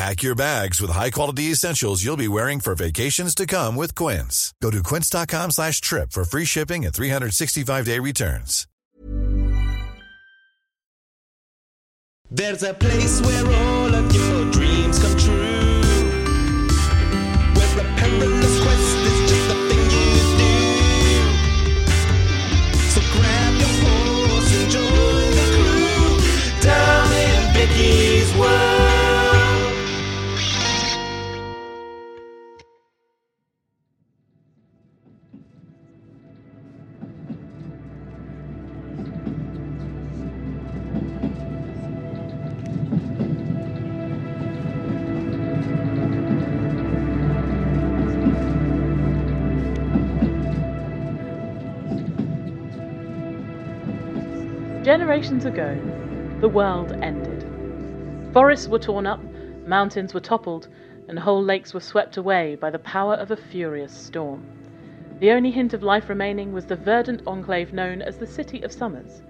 Pack your bags with high-quality essentials you'll be wearing for vacations to come with Quince. Go to quince.com slash trip for free shipping and 365-day returns. There's a place where all of your dreams come true. Where Generations ago, the world ended. Forests were torn up, mountains were toppled, and whole lakes were swept away by the power of a furious storm. The only hint of life remaining was the verdant enclave known as the City of Summers.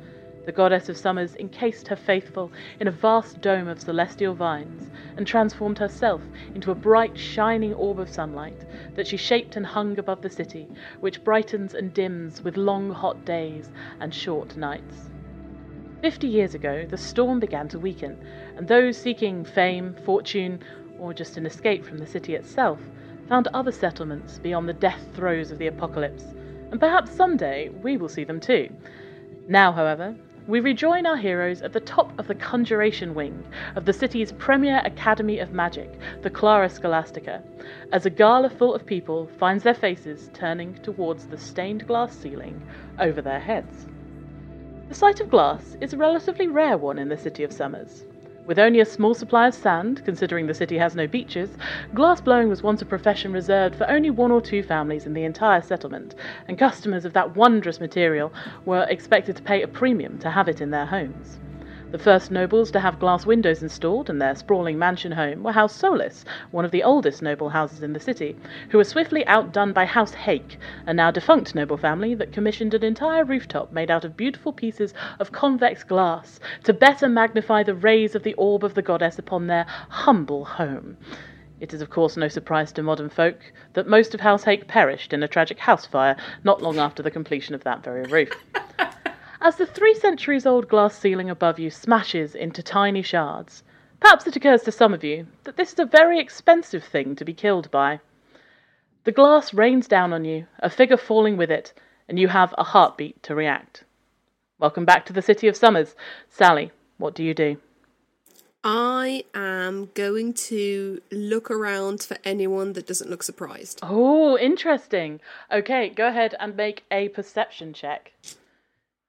The goddess of summers encased her faithful in a vast dome of celestial vines and transformed herself into a bright, shining orb of sunlight that she shaped and hung above the city, which brightens and dims with long, hot days and short nights. Fifty years ago, the storm began to weaken, and those seeking fame, fortune, or just an escape from the city itself found other settlements beyond the death throes of the apocalypse, and perhaps someday we will see them too. Now, however, we rejoin our heroes at the top of the Conjuration Wing of the city's premier academy of magic, the Clara Scholastica, as a gala full of people finds their faces turning towards the stained glass ceiling over their heads. The sight of glass is a relatively rare one in the City of Summers. With only a small supply of sand, considering the city has no beaches, glass blowing was once a profession reserved for only one or two families in the entire settlement, and customers of that wondrous material were expected to pay a premium to have it in their homes. The first nobles to have glass windows installed in their sprawling mansion home were House Solis, one of the oldest noble houses in the city, who were swiftly outdone by House Hake, a now defunct noble family that commissioned an entire rooftop made out of beautiful pieces of convex glass to better magnify the rays of the orb of the goddess upon their humble home. It is, of course, no surprise to modern folk that most of House Hake perished in a tragic house fire not long after the completion of that very roof. As the three centuries old glass ceiling above you smashes into tiny shards, perhaps it occurs to some of you that this is a very expensive thing to be killed by. The glass rains down on you, a figure falling with it, and you have a heartbeat to react. Welcome back to the City of Summers. Sally, what do you do? I am going to look around for anyone that doesn't look surprised. Oh, interesting. Okay, go ahead and make a perception check.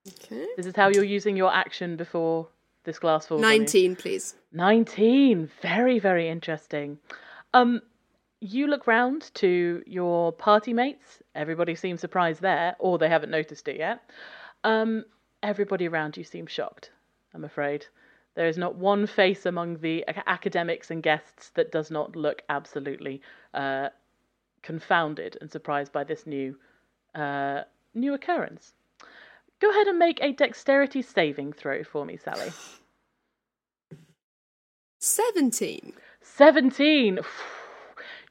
Okay. This is how you're using your action before this glass falls. on you. 19, please. 19. Very, very interesting. Um, you look round to your party mates. Everybody seems surprised there, or they haven't noticed it yet. Um, everybody around you seems shocked, I'm afraid. There is not one face among the academics and guests that does not look absolutely uh, confounded and surprised by this new uh, new occurrence. Go ahead and make a dexterity saving throw for me, Sally. 17. 17.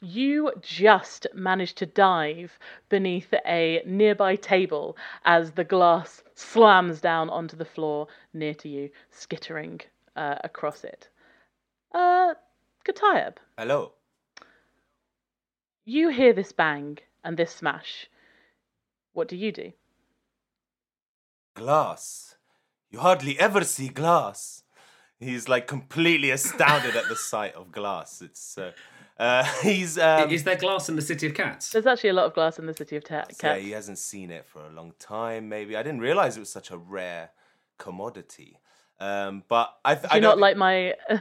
You just managed to dive beneath a nearby table as the glass slams down onto the floor near to you, skittering uh, across it. Uh, Katayab, Hello. you hear this bang and this smash. What do you do? Glass. You hardly ever see glass. He's like completely astounded at the sight of glass. It's uh, uh, he's um, Is there glass in the City of Cats? There's actually a lot of glass in the city of Ta- Cats. yeah, he hasn't seen it for a long time. Maybe I didn't realize it was such a rare commodity. Um, but I, th- Do I you don't like my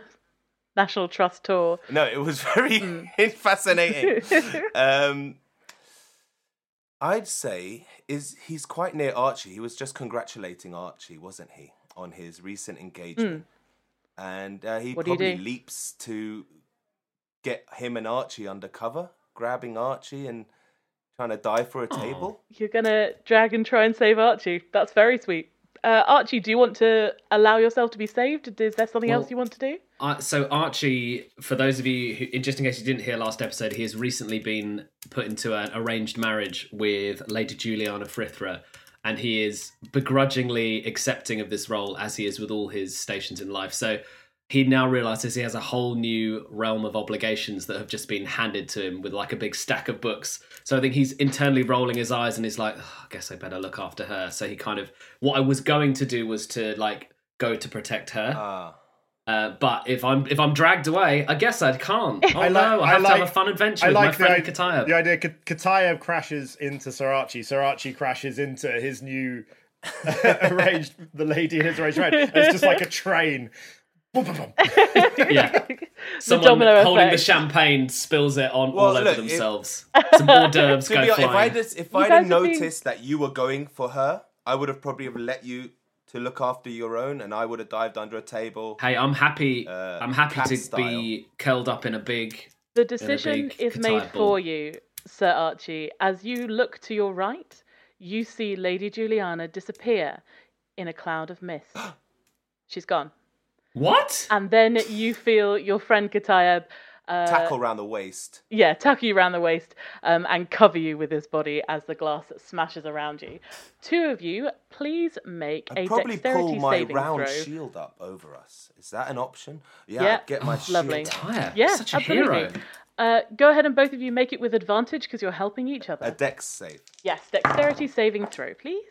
National Trust tour? No, it was very fascinating. um, I'd say is he's quite near Archie. He was just congratulating Archie, wasn't he, on his recent engagement? And uh, he. What do probably do? leaps to get him and Archie undercover, grabbing Archie and trying to die for a table. You're gonna drag and try and save Archie. That's very sweet. Uh, Archie, do you want to allow yourself to be saved? Is there something else you want to do? Uh, so Archie, for those of you who, just in case you didn't hear last episode, he has recently been put into an arranged marriage with Lady Juliana Frithra, and he is begrudgingly accepting of this role as he is with all his stations in life. So he now realizes he has a whole new realm of obligations that have just been handed to him with like a big stack of books. So I think he's internally rolling his eyes and he's like, "Ugh, I guess I better look after her. So he kind of what I was going to do was to like go to protect her. Ah, Uh, but if I'm if I'm dragged away, I guess I can't. Oh I like- no, I I have to have a fun adventure I with my friend Kataya. the idea Ka- Kataya crashes into. Sir Archie crashes into his new arranged the lady in his arranged marriage. It's just like a train. Yeah, someone domino holding the champagne spills it on Well, all over look, it- themselves. Some hors d'oeuvres go be honest, if I flying. just, if You I'd guys have have been- noticed that you were going for her, I would have probably have let you to look after your own, and I would have dived under a table. Hey, I'm happy. Uh, I'm happy to style. be curled up in a big. The decision big is made ball. for you, Sir Archie. As you look to your right, you see Lady Juliana disappear in a cloud of mist. She's gone. What? And then you feel your friend Katayab uh, Tackle around the waist. yeah, tuck you around the waist um, and cover you with his body as the glass smashes around you. Two of you, please make I'd a probably dexterity pull my saving round throw. shield up over us. Is that an option? Yeah, Yeah. I'd get my shield. lovely. shield. Yeah, such a absolutely. hero. Uh, go ahead and both of you make it with advantage because you're helping each other. A dex save. yes, dexterity saving throw, please.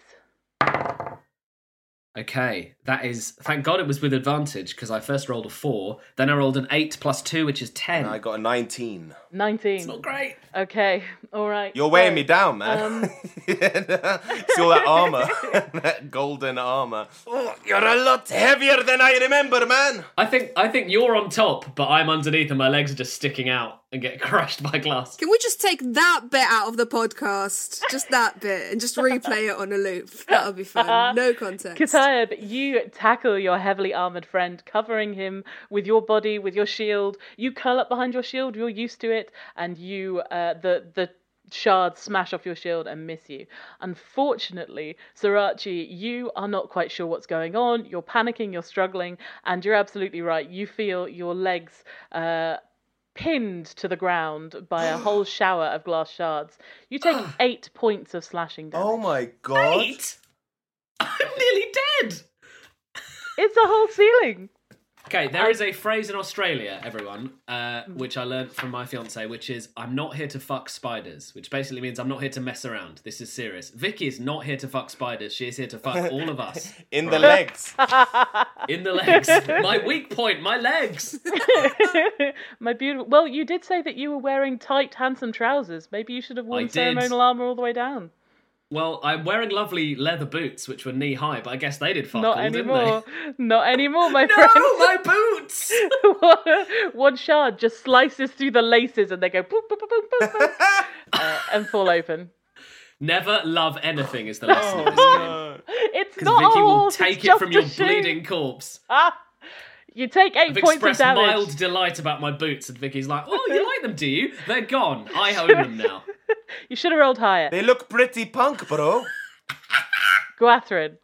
Okay, that is. Thank God it was with advantage because I first rolled a four, then I rolled an eight plus two, which is ten. And I got a 19. 19. It's not great. Okay, all right. You're weighing so, me down, man. um, See all that armor, that golden armor. Oh, you're a lot heavier than I remember, man. I think I think you're on top, but I'm underneath, and my legs are just sticking out and get crushed by glass. Can we just take that bit out of the podcast? Just that bit and just replay it on a loop. That'll be fun. No context. Katayab, you tackle your heavily armored friend, covering him with your body, with your shield. You curl up behind your shield. You're used to it, and you uh, the the shards smash off your shield and miss you. Unfortunately, Sir Archie, you are not quite sure what's going on. You're panicking. You're struggling, and you're absolutely right. You feel your legs. Uh, Pinned to the ground by a whole shower of glass shards. You take eight points of slashing oh damage. Oh my god. Eight? I'm nearly dead. It's a whole ceiling. Okay, there is a phrase in Australia, everyone, uh, which I learned from my fiance, which is "I'm not here to fuck spiders," which basically means I'm not here to mess around. This is serious. Vicky is not here to fuck spiders. She is here to fuck all of us In the legs. in the legs. my weak point, my legs. My beautiful. Well, you did say that you were wearing tight, handsome trousers. Maybe you should have worn did. ceremonial armor all the way down. Well, I'm wearing lovely leather boots, which were knee high, but I guess they did fuck Not all, anymore. didn't they? Not anymore, my they? friend. No, my boots. One shard just slices through the laces, and they go boop boop boop boop, boop, boop, uh, and fall open. Never love anything is the lesson of this game. It's Because not Vicky a will horse, take it's it just from a your shoe. bleeding corpse. Ah, you take 8 I've points of expressed damage. mild delight about my boots, and Vicky's like, "Oh, you like them, do you? They're gone. I own them now." You should have rolled higher. They look pretty punk, bro. Gwathrin.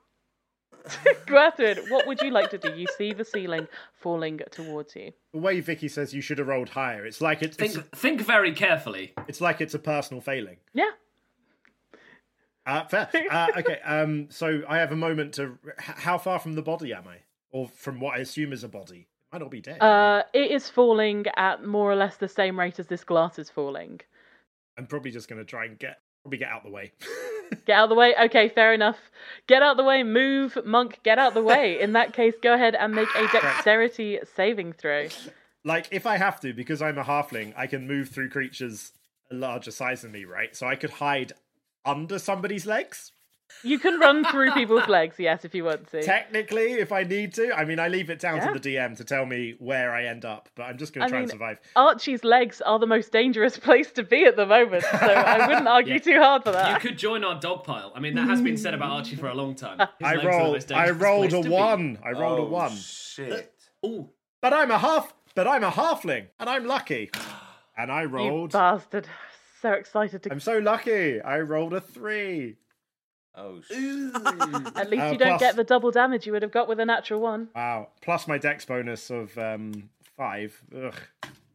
Gwathrin, what would you like to do? You see the ceiling falling towards you. The way Vicky says you should have rolled higher, it's like it's, it's, Think, think very carefully. it's like it's a personal failing. Yeah. Uh, fair. Uh, okay. Um. So I have a moment to. h- How far from the body am I, or from what I assume is a body? It might not be dead. Uh, it is falling at more or less the same rate as this glass is falling. I'm probably just going to try and get Probably get out the way. Get out of the way. Okay, fair enough. Get out the way. Move, monk. Get out the way. In that case, go ahead and make a dexterity saving throw. like if I have to, because I'm a halfling, I can move through creatures a larger size than me, right? So I could hide under somebody's legs. You can run through people's legs, yes, if you want to. Technically, if I need to. I mean, I leave it down Yeah. to the DM to tell me where I end up, but I'm just going to try mean, and survive. Archie's legs are the most dangerous place to be at the moment, so I wouldn't argue Yeah. too hard for that. You could join our dog pile. I mean, that has been said about Archie for a long time. His I legs rolled. I rolled a to be. one. I rolled oh, a one. Shit. Uh, ooh, But I'm a half. But I'm a halfling, and I'm lucky. And I You rolled. bastard. So excited to. I'm so lucky. I rolled a three. Oh shit. At least Uh, you don't plus- get the double damage you would have got with a natural one. Wow. Plus my dex bonus of um five. Ugh.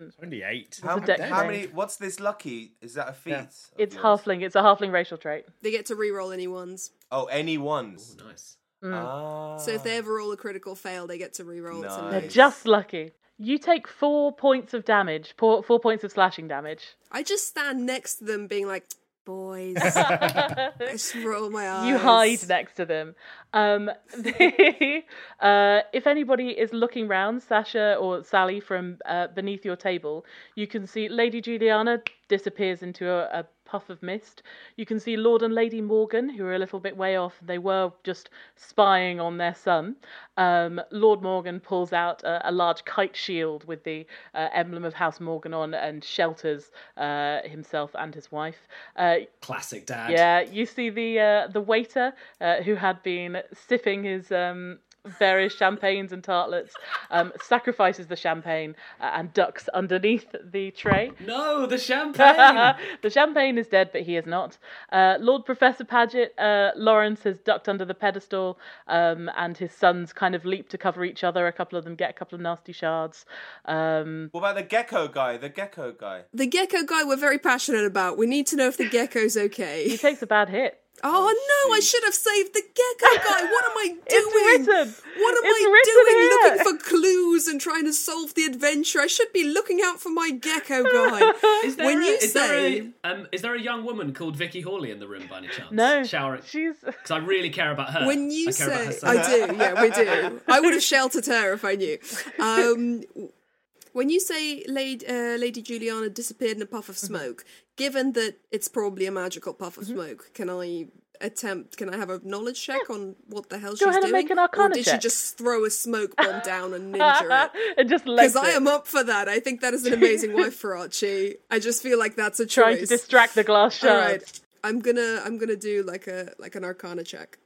It's only eight. How, a dex how many? What's this lucky? Is that a feat? Yeah. It's yours? halfling. It's a halfling racial trait. They get to re-roll any ones. Oh, any ones. nice. Ah. So if they ever roll a critical fail, they get to re-roll. It's Nice. They're just lucky. You take four points of damage. Four, four points of slashing damage. I just stand next to them, being like, "Boys." I just roll my eyes. You hide next to them. Um, uh, if anybody is looking round, Sasha or Sally, from uh, beneath your table, you can see Lady Juliana disappears into a, a puff of mist. You can see Lord and Lady Morgan, who are a little bit way off. They were just spying on their son. Um, Lord Morgan pulls out a, a large kite shield with the uh, emblem of House Morgan on and shelters uh, himself and his wife. Uh, Classic dad. yeah, you see the uh, the waiter uh, who had been sipping his um, various champagnes and tartlets, um, sacrifices the champagne uh, and ducks underneath the tray. No, the champagne. the champagne is dead, but he is not. Uh, Lord Professor Paget, uh, Lawrence has ducked under the pedestal, um, and his sons kind of leap to cover each other. A couple of them get a couple of nasty shards. Um, What about the gecko guy? The gecko guy. The gecko guy we're very passionate about. We need to know if the gecko's okay. he takes a bad hit. Oh no, I should have saved the gecko guy. What am I doing? It's written. What am It's I written doing? here. Looking for clues and trying to solve the adventure. I should be looking out for my gecko guy. Is there, when a, you is, say there a, um, is there a young woman called Vicky Hawley in the room by any chance? No, Showering. she's Because I really care about her. when you I care about her say. I do, yeah, we do. I would have sheltered her if I knew. Um, when you say Lady, uh, Lady Juliana disappeared in a puff of Mm-hmm. smoke, given that it's probably a magical puff of smoke, can I attempt? Can I have a knowledge check on what the hell she's ahead and doing? make an arcana or did check. she just throw a smoke bomb down and ninja it? and just Because I am up for that. I think that is an amazing wife for Archie. I just feel like that's a choice. trying to distract the glass All shards. right, I'm gonna I'm gonna do like a like an Arcana check.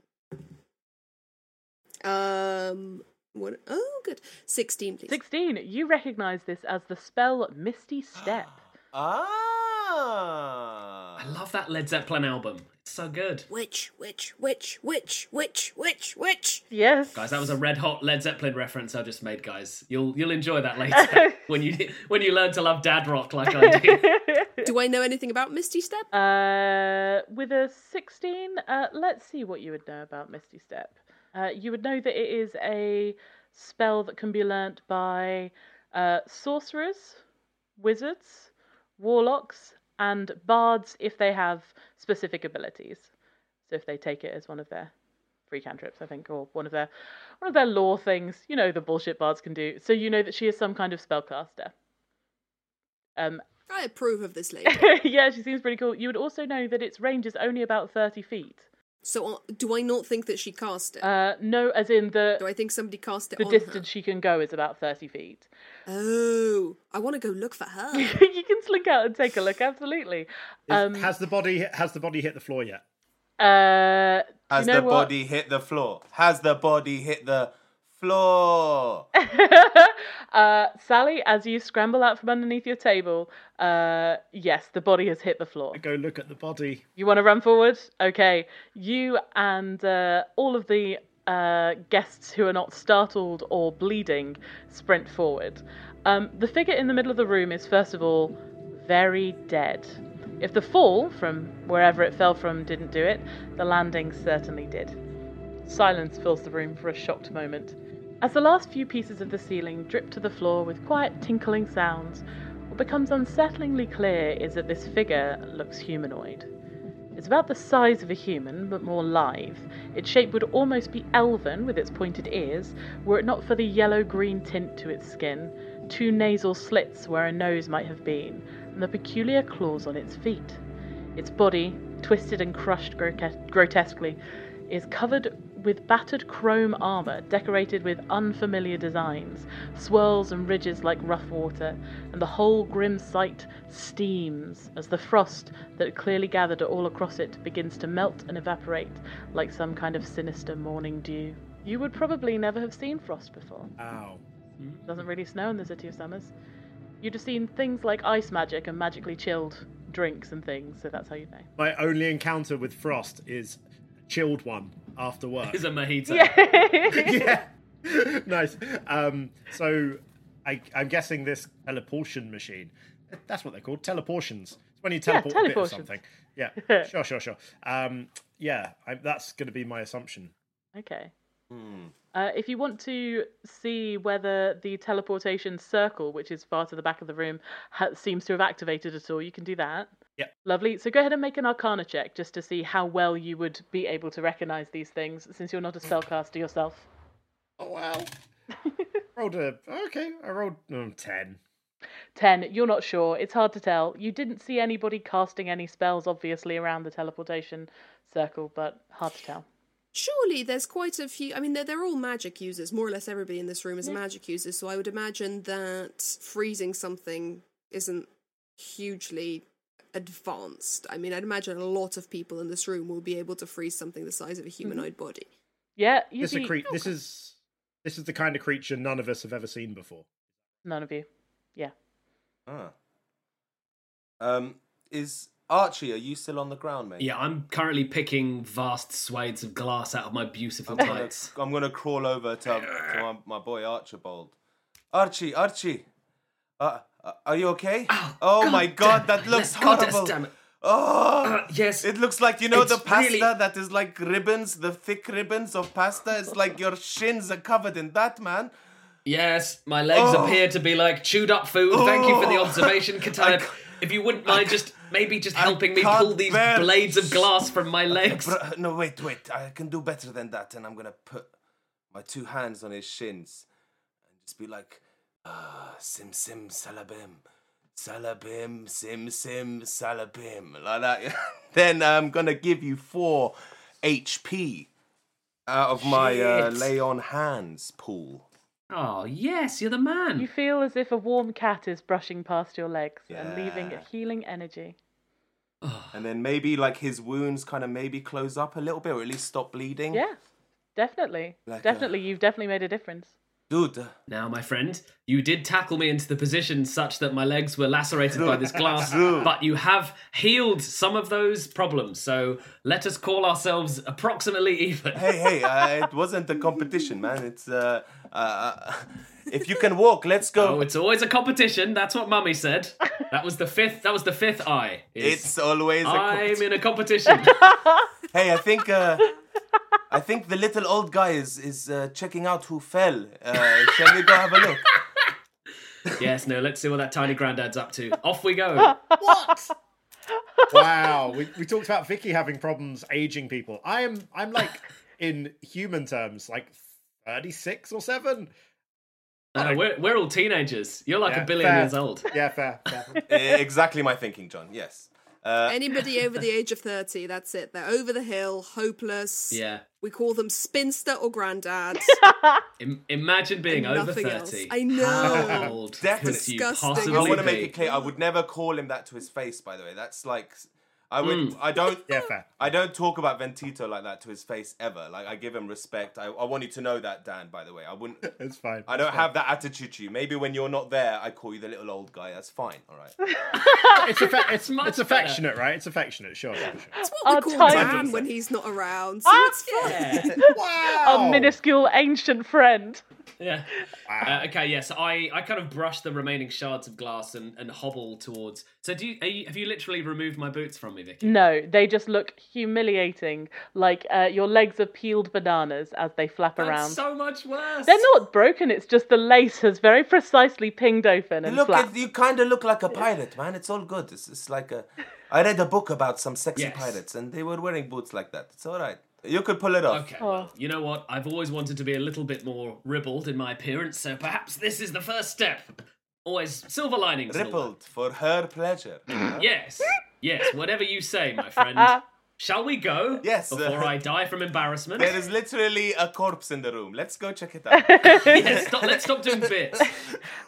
Um, what? Oh, good. Sixteen, please. 16. You recognize this as the spell Misty Step. Ah. I love that Led Zeppelin album. It's so good. Which, which, which, which, which, which, which? yes. Guys, that was a red hot Led Zeppelin reference I just made, guys. You'll you'll enjoy that later when you when you learn to love dad rock like I do. Do I know anything about Misty Step? Uh, with a 16, uh, let's see what you would know about Misty Step. Uh, you would know that it is a spell that can be learnt by uh, sorcerers, wizards, warlocks, and bards if they have specific abilities. So if they take it as one of their free cantrips, I think, or one of their one of their law things, you know, the bullshit bards can do. So you know that she is some kind of spellcaster. Um, I approve of this lady. yeah, she seems pretty cool. You would also know that its range is only about 30 feet. So, uh, do I not think that she cast it? Uh, no, as in the do I think somebody cast it the on distance she can go is about 30 feet. Oh, I want to go look for her. you can slink out and take a look, absolutely. Is- Um, has the body has the body hit the floor yet? uh, Has you know the what? body hit the floor? Has the body hit the floor? uh, Sally, as you scramble out from underneath your table, uh, yes, the body has hit the floor. I go look at the body. You want to run forward? Okay. You and uh, all of the uh, guests who are not startled or bleeding sprint forward. Um, the figure in the middle of the room is, first of all, very dead. If the fall from wherever it fell from didn't do it, the landing certainly did. Silence fills the room for a shocked moment. As the last few pieces of the ceiling drip to the floor with quiet tinkling sounds, what becomes unsettlingly clear is that this figure looks humanoid. Its about the size of a human, but more lithe. Its shape would almost be elven with its pointed ears, were it not for the yellow green tint to its skin, two nasal slits where a nose might have been, and the peculiar claws on its feet. Its body, twisted and crushed grote- grotesquely, is covered with battered chrome armor decorated with unfamiliar designs, swirls and ridges like rough water, and the whole grim sight steams as the frost that clearly gathered all across it begins to melt and evaporate like some kind of sinister morning dew. You would probably never have seen frost before. Ow. Doesn't really snow in the City of Summers. You'd have seen things like ice magic and magically chilled drinks and things, so that's how you know. My only encounter with frost is chilled one after work. Is a mojito. yeah. nice. Um, so I, I'm guessing this teleportation machine. That's what they're called. Teleportions. It's when you teleport a bit or something. Yeah. sure, sure, sure. Um, yeah, I, that's going to be my assumption. Okay. Uh, if you want to see whether the teleportation circle, which is far to the back of the room, ha- seems to have activated at all, you can do that. Yep. Lovely. So go ahead and make an Arcana check just to see how well you would be able to recognize these things, since you're not a spellcaster yourself. Oh wow. rolled a okay. I rolled um, ten. 10, you're not sure. It's hard to tell. You didn't see anybody casting any spells, obviously, around the teleportation circle, but hard to tell. Surely there's quite a few. I mean, they're, they're all magic users. More or less everybody in this room is a magic user. So I would imagine that freezing something isn't hugely advanced. I mean, I'd imagine a lot of people in this room will be able to freeze something the size of a humanoid body. Yeah, you This, see a cre- this is this is the kind of creature none of us have ever seen before. none of you. Yeah. Ah. Um, is Archie? Are you still on the ground, mate? Yeah, I'm currently picking vast swathes of glass out of my beautiful I'm gonna, tights. I'm gonna crawl over to, to my, my boy Archibald. Archie, Archie, uh, uh, are you okay? Oh, my God, that looks God horrible. damn it. Oh, Uh, yes. it looks like you know the pasta really- that is like ribbons, the thick ribbons of pasta. It's like your shins are covered in that, man. Yes, my legs Oh. appear to be like chewed up food. Thank you for the Oh. observation, Katana. ca- If you wouldn't mind just maybe just helping me pull these bear- blades of glass from my legs. Bro, no, wait, wait. I can do better than that, and I'm gonna put my two hands on his shins and just be like, ah, sim sim salabim, salabim, sim sim salabim, like that. then I'm gonna give you four HP out of my uh, lay on hands pool. Oh, yes, you're the man. You feel as if a warm cat is brushing past your legs and leaving a healing energy. And then maybe like his wounds kind of maybe close up a little bit, or at least stop bleeding. Yeah, definitely. Like a- definitely, you've definitely made a difference. Dude. uh, Now, my friend, you did tackle me into the position such that my legs were lacerated by this glass, but you have healed some of those problems. So let us call ourselves approximately even. hey, hey, uh, it wasn't a competition, man. It's uh, uh, if you can walk, let's go. Oh, it's always a competition. That's what Mummy said. That was the fifth. That was the fifth eye. It's always I'm competition. in a competition. Hey, I think uh, I think the little old guy is is uh, checking out who fell. Uh, shall we go have a look? yes. No. Let's see what that tiny granddad's up to. Off we go. What? Wow, we, we talked about Vicky having problems aging people. I am I'm like in human terms like 36 or 7. Uh, we're we're all teenagers. You're like Yeah, a billion fair. years old. Yeah, fair. fair. Uh, exactly my thinking, John. Yes. Uh, Anybody over the age of 30, that's it. They're over the hill, hopeless. Yeah. We call them spinster or granddad. Im- imagine being And over nothing thirty. else. I know. How Definitely. Disgusting, I isn't want to make it clear. I would never call him that to his face. By the way, that's like I would. Mm. I don't. Yeah, fair. I don't talk about Ventito like that to his face ever. Like I give him respect. I, I want you to know that, Dan. By the way, I wouldn't. It's fine. I don't have that attitude to you. Maybe when you're not there, I call you the little old guy. That's fine. All right. It's affe- it's much it's affectionate, right? It's affectionate. Sure, sure, sure. That's what we Our call Dan when he's not around. So Ah, it's fine. Wow. A minuscule ancient friend. Yeah. Uh, okay. Yes. I I kind of brush the remaining shards of glass and, and hobble towards. So do you, are you have you literally removed my boots from me, Vicky? No, they just look humiliating, like uh, your legs are peeled bananas as they flap That's around. so much worse. They're not broken, it's just the lace has very precisely pinged open and Look, flapped. it, you kind of look like a pirate, man. It's all good. It's, it's like a. I read a book about some sexy Yes. pirates, and they were wearing boots like that. It's all right. You could pull it off. Okay, well, you know what? I've always wanted to be a little bit more ribald in my appearance, so perhaps this is the first step. Always silver linings. and all. Rippled for her pleasure. Yes, yes, whatever you say, my friend. Shall we go? Yes, Before uh, I die from embarrassment. There is literally a corpse in the room. Let's go check it out. yes, stop, let's stop doing bits.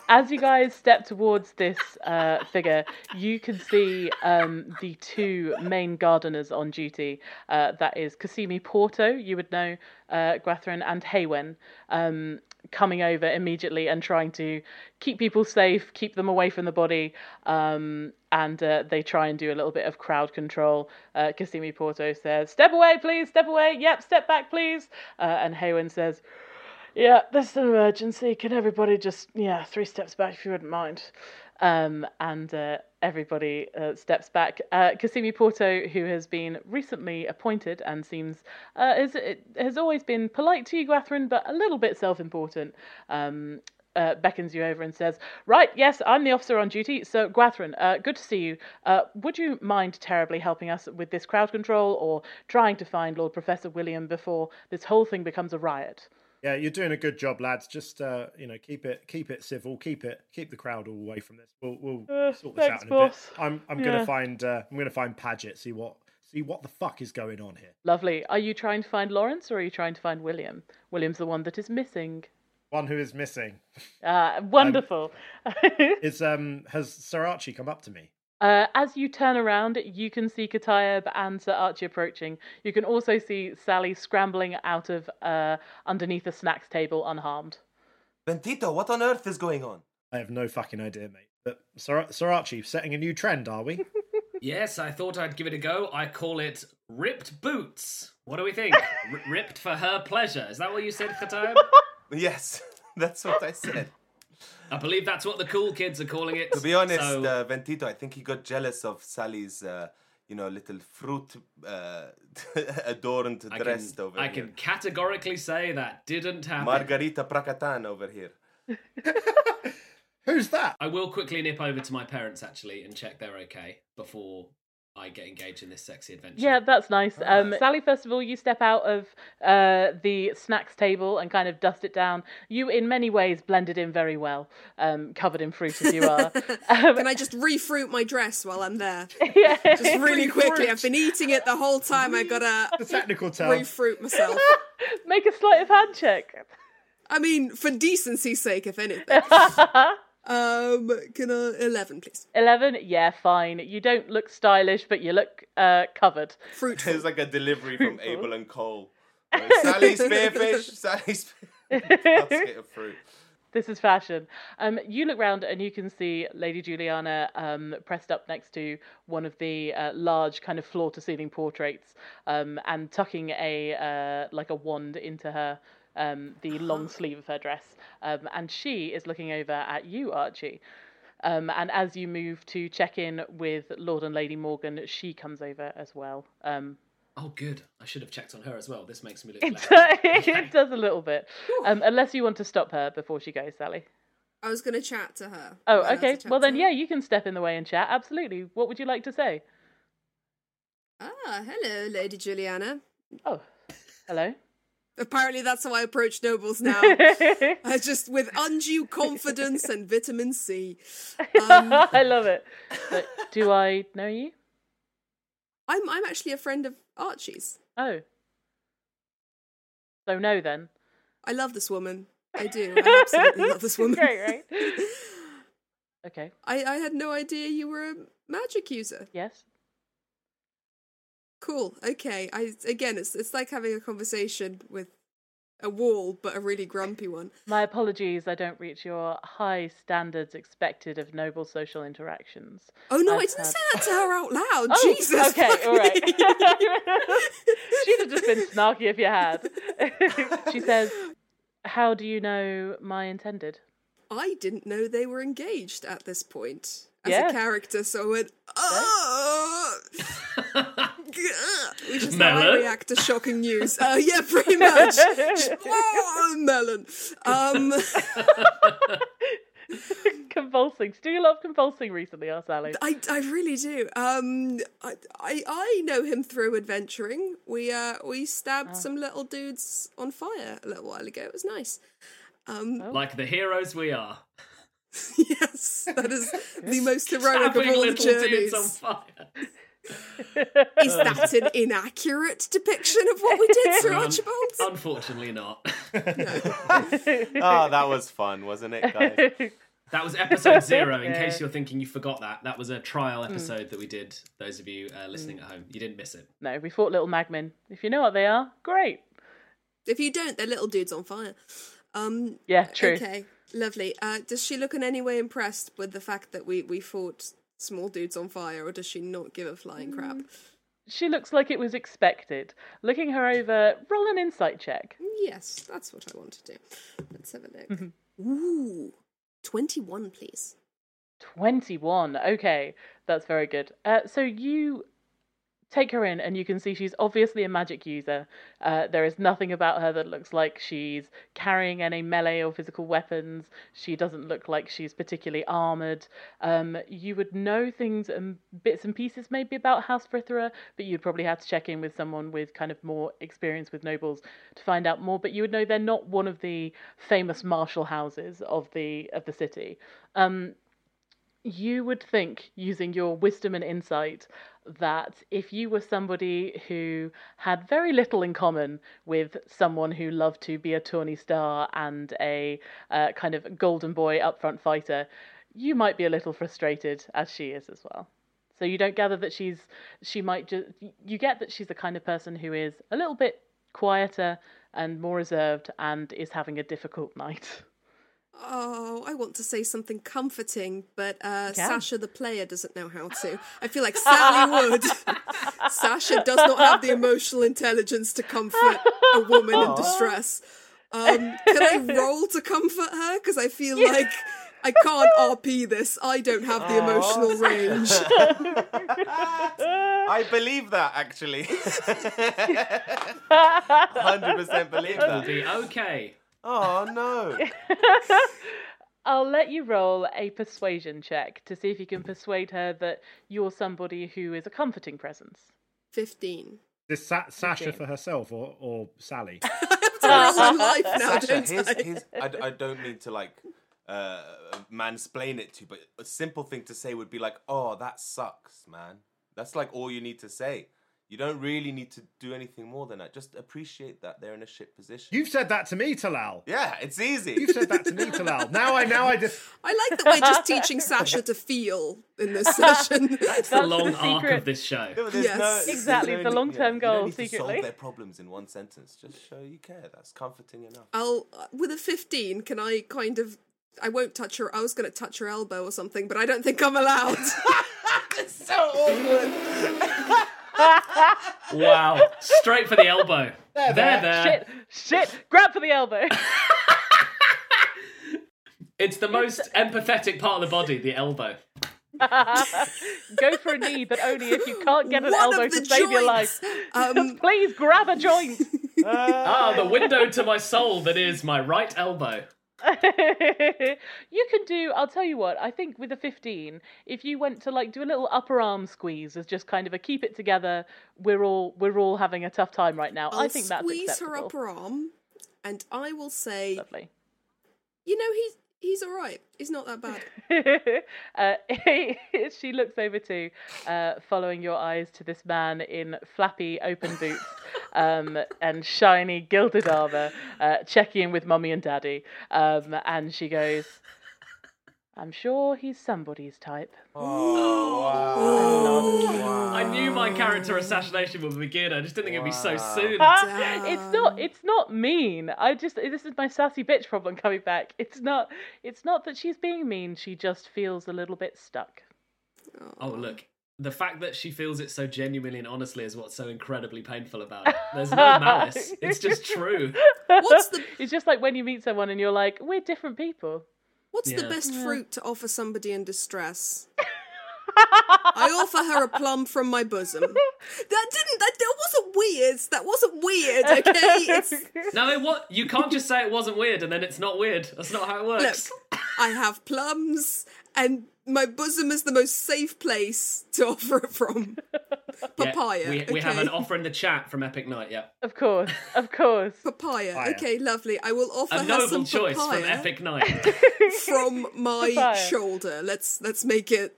As you guys step towards this uh, figure, you can see um, the two main gardeners on duty. Uh, that is Cassimi Porto, you would know, uh, Gwathrin, and Haywen, um, coming over immediately and trying to keep people safe, keep them away from the body. Um, and uh, they try and do a little bit of crowd control. Uh, Cassimi Porto says, Step away, please, step away. Yep, step back, please. Uh, and Haywen says, yeah, this is an emergency. Can everybody just, yeah, three steps back if you wouldn't mind? Um, and uh, everybody uh, steps back. Uh, Cassimi Porto, who has been recently appointed and seems uh, has, has always been polite to you, Gwathrin, but a little bit self important, um, uh, beckons you over and says, Right, yes, I'm the officer on duty. So, Gwathrin, uh, good to see you. Uh, would you mind terribly helping us with this crowd control or trying to find Lord Professor William before this whole thing becomes a riot? Yeah, you're doing a good job, lads. Just uh, you know, keep it keep it civil, keep it keep the crowd all away from this. We'll we'll Uh, sort this thanks, out in a boss. bit. I'm I'm Yeah. gonna find uh, I'm gonna find Paget. See what see what the fuck is going on here. Lovely. Are you trying to find Lawrence or are you trying to find William? William's the one that is missing. One who is missing Ah, wonderful. is um has Sir Archie come up to me? Uh, as you turn around, you can see Katayeb and Sir Archie approaching. You can also see Sally scrambling out of uh, underneath a snacks table unharmed. Ventito, what on earth is going on? I have no fucking idea, mate. But Sir, Sir Archie, setting a new trend, are we? Yes, I thought I'd give it a go. I call it ripped boots. What do we think? R- ripped for her pleasure. Is that what you said, Khatayb? Yes, that's what I said. I believe that's what the cool kids are calling it. To be honest, So- uh, Ventito, I think he got jealous of Sally's, uh, you know, little fruit uh, adorned I dress can, over I here. can categorically say that didn't happen. Margarita Prakatan over here. Who's that? I will quickly nip over to my parents actually and check they're okay before I get engaged in this sexy adventure. Yeah, that's nice. Um, Sally, first of all, you step out of uh, the snacks table and kind of dust it down. You, in many ways, blended in very well, um, covered in fruit as you are. Um, Can I just refruit my dress while I'm there? yeah. Just really quickly. I've been eating it the whole time. I've gotta technical term. refruit myself. Make a sleight of hand check. I mean, for decency's sake, if anything. Um, can I eleven, please? 11, yeah, fine. You don't look stylish, but you look uh, covered. Fruitful. It's like a delivery from Abel and Cole. Sally Spearfish, Sally Spearfish. basket of fruit. This is fashion. Um, you look round and you can see Lady Juliana um, pressed up next to one of the uh, large kind of floor to ceiling portraits um, and tucking a uh, like a wand into her um, the long sleeve of her dress. Um, and she is looking over at you, Archie. Um, and as you move to check in with Lord and Lady Morgan, she comes over as well. Um, Oh, good. I should have checked on her as well. This makes me look it, less. it does a little bit. Um, unless you want to stop her before she goes, Sally. I was gonna chat to her. Oh, Am I allowed to okay. Well, then, yeah, you can step in the way and chat. Absolutely. What would you like to say? Ah, hello, Lady Juliana. Oh, hello. Apparently, that's how I approach nobles now. Just with undue confidence and vitamin C. Um, I love it. But do I know you? I'm I'm actually a friend of Archie's. Oh. So no then. I love this woman. I do. I absolutely love this woman. Great, right? Okay. I, I had no idea you were a magic user. Yes. Cool. Okay. I again, it's it's like having a conversation with a wall, but a really grumpy one. My apologies. I don't reach your high standards expected of noble social interactions. Oh no, I've I didn't had- say that to her out loud. Oh, Jesus. Okay, all right. She'd have just been snarky if you had. she says, "How do you know my intended?" I didn't know they were engaged at this point as Yeah. a character, so I went, oh, which is how I react to shocking news. Uh, yeah, pretty much. Just, oh, melon. Um, convulsing. Do you love convulsing recently, our Sally? I, I really do. Um, I, I I know him through adventuring. We uh we stabbed some little dudes on fire a little while ago. It was nice. Um, Like the heroes we are. yes, that is the most heroic of Stabbing all the little journeys. Dudes on fire. Is that an inaccurate depiction of what we did, Sir Archibald? Unfortunately not. Oh, that was fun, wasn't it, guys? That was episode zero. In case you're thinking you forgot that, that was a trial Hmm. episode that we did. Those of you uh, listening at home, you didn't miss it. no, we fought little magmen. If you know what they are, great. If you don't, they're little dudes on fire. Um, Yeah, true. Okay, lovely. Uh, does she look in any way impressed with the fact that we, we fought small dudes on fire, or does she not give a flying crap? She looks like it was expected. Looking her over, roll an insight check. Yes, that's what I want to do. Let's have a look. Ooh, 21, please. 21. Okay, that's very good. Uh, so you take her in, and you can see she's obviously a magic user. Uh, there is nothing about her that looks like she's carrying any melee or physical weapons. She doesn't look like she's particularly armored. Um, you would know things and bits and pieces maybe about House Frithera, but you'd probably have to check in with someone with kind of more experience with nobles to find out more. But you would know they're not one of the famous martial houses of the of the city. Um, you would think, using your wisdom and insight, that if you were somebody who had very little in common with someone who loved to be a tourney star and a uh, kind of golden boy upfront fighter, you might be a little frustrated, as she is as well. So you don't gather that she's she might just you get that she's the kind of person who is a little bit quieter and more reserved and is having a difficult night. Oh, I want to say something comforting, but uh. Sasha the player doesn't know how to. I feel like Sally would. Sasha does not have the emotional intelligence to comfort a woman in distress. Um, can I roll to comfort her? Because I feel like I can't RP this. I don't have the emotional range. I believe that, actually. 100% believe It'll that. be okay. Oh, no. I'll let you roll a persuasion check to see if you can persuade her that you're somebody who is a comforting presence. 15. This Sa- Sasha Okay. for herself or, or Sally? I have to roll my life now, Sasha, don't here's, I? here's, I, I don't mean to like uh, mansplain it to you, but a simple thing to say would be like, "Oh, that sucks, man." That's like all you need to say. You don't really need to do anything more than that. Just appreciate that they're in a shit position. You've said that to me, Talal. yeah, it's easy. You've said that to me, Talal. Now I now I just I like that we're just teaching Sasha to feel in this session. That's, the long the arc of this show. No, Yes. no- Exactly, no the long-term yeah, you goal, don't need to secretly. solve their problems in one sentence. Just show you care. That's comforting enough. I'll uh, with a 15 can I kind of I won't touch her I was going to touch her elbow or something but I don't think I'm allowed. It's so awkward. Wow. Straight for the elbow. There, there. Shit, shit, grab for the elbow. It's the most empathetic part of the body, the elbow. Go for a knee, but only if you can't get an One elbow of the to save your life. Um, Please grab a joint. Ah, the window to my soul that is my right elbow. you can do i'll tell you what i think with a 15 if you went to like do a little upper arm squeeze as just kind of a keep it together we're all we're all having a tough time right now I'll i think that's squeeze acceptable. her upper arm and I will say lovely you know he's he's all right. He's not that bad. uh, she looks over to, uh, following your eyes to this man in flappy open boots um, and shiny gilded armor, uh, checking in with mommy and daddy. Um, and she goes, I'm sure he's somebody's type. I knew my character assassination would begin. I just didn't think it'd be so soon. Ah, it's not it's not mean i just this is my sassy bitch problem coming back it's not it's not that she's being mean she just feels a little bit stuck Oh, look. The fact that she feels it so genuinely and honestly is what's so incredibly painful about it. There's no malice. It's just true. What's the it's just like when you meet someone and you're like we're different people what's the Yeah. best fruit to offer somebody in distress? I offer her a plum from my bosom. That didn't that, that wasn't weird. That wasn't weird, okay? It's No, it what you can't just say it wasn't weird and then it's not weird. That's not how it look, works. I have plums, and my bosom is the most safe place to offer it from. Yeah, Papaya. we, we have an offer in the chat from Epic Night. Yeah, Of course, of course. Papaya. Papaya. Okay, lovely. I will offer a her noble some choice papaya from Epic Night. from my Papaya. shoulder. Let's let's make it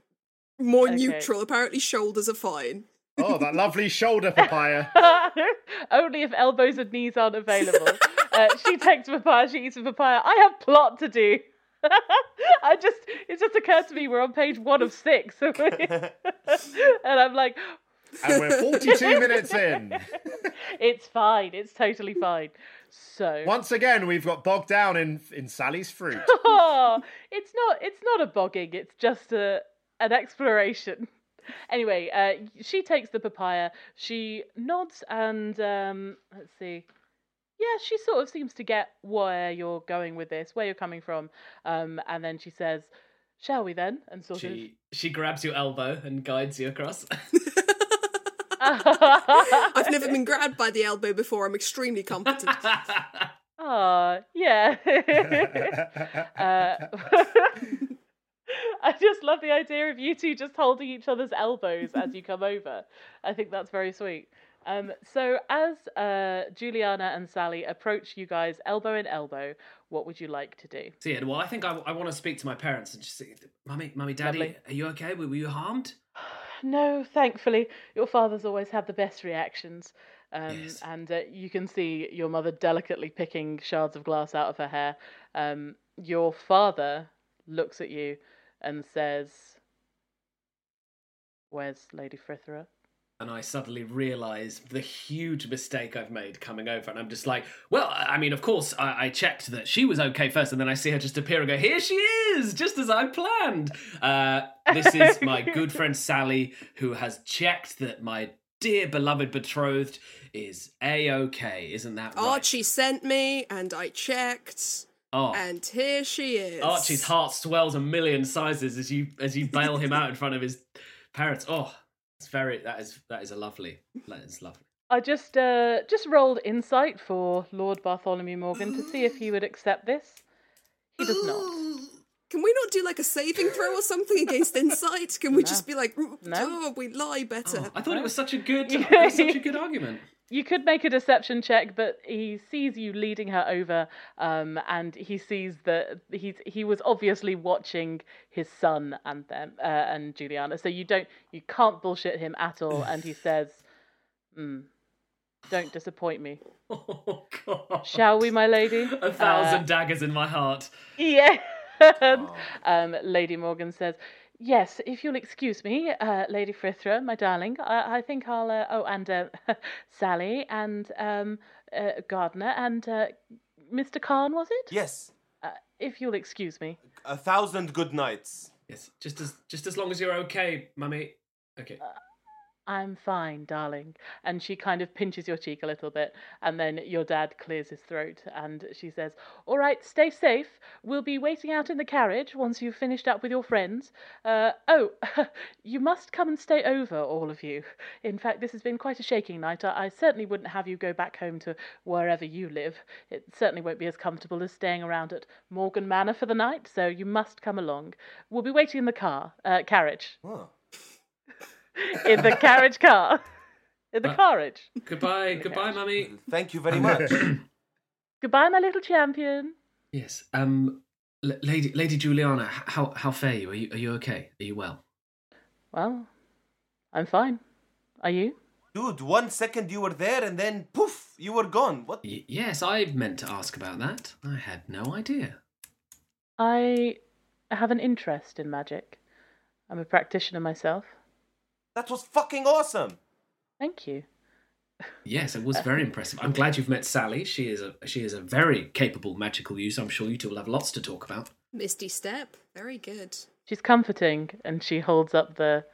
more Okay. neutral. Apparently, shoulders are fine. Oh, that lovely shoulder papaya. Only if elbows and knees aren't available. uh, she takes papaya, she eats a papaya. I have plot to do. I just it just occurred to me we're on page one of six. and I'm like, And we're 42 minutes in. it's fine, it's totally fine. So Once again, we've got bogged down in in Sally's fruit. oh, it's not it's not a bogging, it's just a an exploration. Anyway, uh, she takes the papaya, she nods and um, let's see. Yeah, she sort of seems to get where you're going with this, where you're coming from. Um, and then she says, "Shall we then?" And sort she she grabs your elbow and guides you across. of. I've never been grabbed by the elbow before. I'm extremely competent. Ah, yeah. uh, I just love the idea of you two just holding each other's elbows as you come over. I think that's very sweet. Um, so, as uh, Juliana and Sally approach you guys elbow in elbow, what would you like to do? See, well, I think I, I want to speak to my parents and just say, "Mummy, mummy, daddy, Lovely. are you okay? Were, were you harmed?" No, thankfully, your father's always had the best reactions. Um, Yes. And uh, you can see your mother delicately picking shards of glass out of her hair. Um, your father looks at you and says, Where's Lady Frithra? And I suddenly realise the huge mistake I've made coming over, and I'm just like, well, I mean, of course, I, I checked that she was okay first, and then I see her just appear and go, here she is, just as I planned. Uh, this is my good friend Sally, who has checked that my dear beloved betrothed is a okay. Isn't that right? Archie sent me, and I checked, oh. and here she is. Archie's heart swells a million sizes as you as you bail him out in front of his parents. Oh, it's very that is that is a lovely that is lovely. I just uh, just rolled insight for Lord Bartholomew Morgan to see if he would accept this. He does not. Can we not do like a saving throw or something against insight? Can we just be like, "Mm, No. oh, we lie better? Oh, I thought it was such a good such a good argument. You could make a deception check, but he sees you leading her over, um, and he sees that he's he was obviously watching his son and them uh, and Juliana. So you don't you can't bullshit him at all, and he says, mm, "Don't disappoint me, Oh god. shall we, my lady?" A thousand Uh, daggers in my heart. Yeah. And, um, Lady Morgan says, Yes, if you'll excuse me, uh, Lady Frithra, my darling, I, I think I'll. Uh, oh, and uh, Sally and um, uh, Gardner and uh, Mr. Khan, was it? Yes. Uh, if you'll excuse me. A thousand good nights. Yes, just as just as long as you're okay, mummy. Okay. I'm fine, darling. And she kind of pinches your cheek a little bit, and then your dad clears his throat, and she says, All right, stay safe. We'll be waiting out in the carriage once you've finished up with your friends. Uh, oh, you must come and stay over, all of you. In fact, this has been quite a shaking night. I, I certainly wouldn't have you go back home to wherever you live. It certainly won't be as comfortable as staying around at Morgan Manor for the night, so you must come along. We'll be waiting in the car, uh, carriage. Oh. in the carriage car. In the Uh, carriage. Goodbye, goodbye, mummy. Thank you very much. Goodbye, my little champion. Yes. Um, L- Lady Lady Juliana, how how fare you? Are you are you okay? Are you well? Well, I'm fine. Are you? Dude, one second you were there and then poof, you were gone. What? Y- yes, I meant to ask about that. I had no idea. I have an interest in magic. I'm a practitioner myself. That was fucking awesome. Thank you. Yes, it was very impressive. I'm glad you've met Sally. She is a she is a very capable magical user. I'm sure you two will have lots to talk about. Misty step. Very good. She's comforting, and she holds up the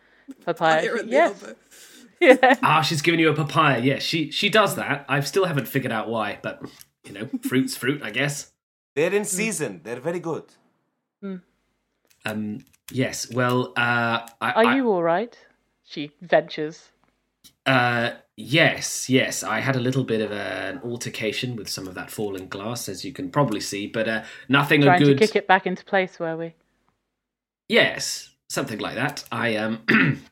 papaya. The yes. Yeah. Ah, she's giving you a papaya. Yes, she she does that. I still haven't figured out why, but you know, fruit's fruit, I guess. They're in season. They're very good. Um, yes. Well, uh, I, Are I- you all right? She ventures. Uh, yes, yes. I had a little bit of an altercation with some of that fallen glass, as you can probably see, but uh, nothing Trying a good. to kick it back into place, were we? Yes, something like that. I um,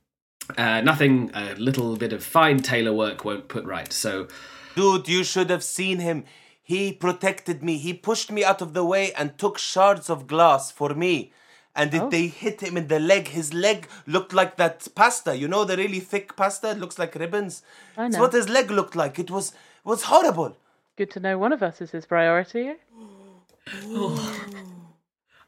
uh, nothing. A little bit of fine tailor work won't put right. So, Dude, you should have seen him. He protected me. He pushed me out of the way and took shards of glass for me. And if Oh. they hit him in the leg, his leg looked like that pasta. You know the really thick pasta? It looks like ribbons. I It's what his leg looked like. It was it was horrible. Good to know one of us is his priority. Eh? Oh.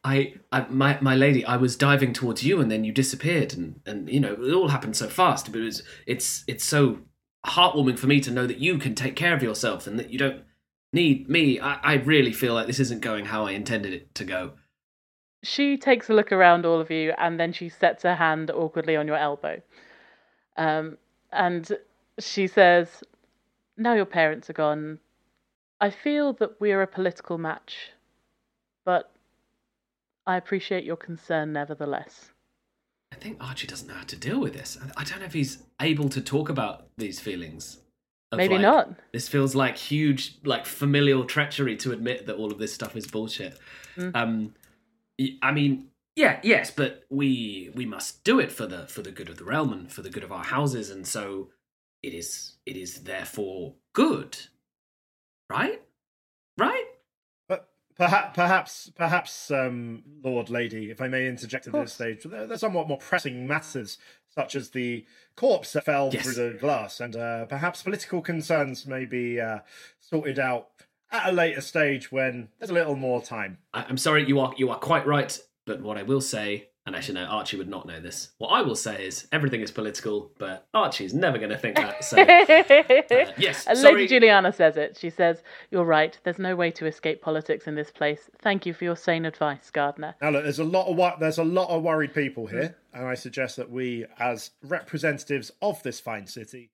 I, I, my, my lady, I was diving towards you, and then you disappeared, and, and you know, it all happened so fast. But it was, it's, it's so heartwarming for me to know that you can take care of yourself, and that you don't need me. I, I really feel like this isn't going how I intended it to go. She takes a look around all of you and then she sets her hand awkwardly on your elbow. Um, and she says, Now your parents are gone, I feel that we're a political match, but I appreciate your concern nevertheless. I think Archie doesn't know how to deal with this. I- don't know if he's able to talk about these feelings. Maybe like, not. This feels like huge, like familial treachery to admit that all of this stuff is bullshit. Mm. Um, I mean, yeah, yes, but we we must do it for the for the good of the realm and for the good of our houses, and so it is it is therefore good, right? Right? But perhaps, perhaps, perhaps, um, Lord Lady, if I may interject at this stage, there are somewhat more pressing matters, such as the corpse that fell Yes. through the glass, and uh, perhaps political concerns may be uh, sorted out at a later stage when there's a little more time. I, I'm sorry, you are you are quite right. But what I will say, and actually no, Archie would not know this. What I will say is everything is political, but Archie's never going to think that. So uh, yes, And sorry. Lady Juliana says it. She says, You're right. There's no way to escape politics in this place. Thank you for your sane advice, Gardner. Now, look, there's a lot of wo- there's a lot of worried people here, and I suggest that we, as representatives of this fine city,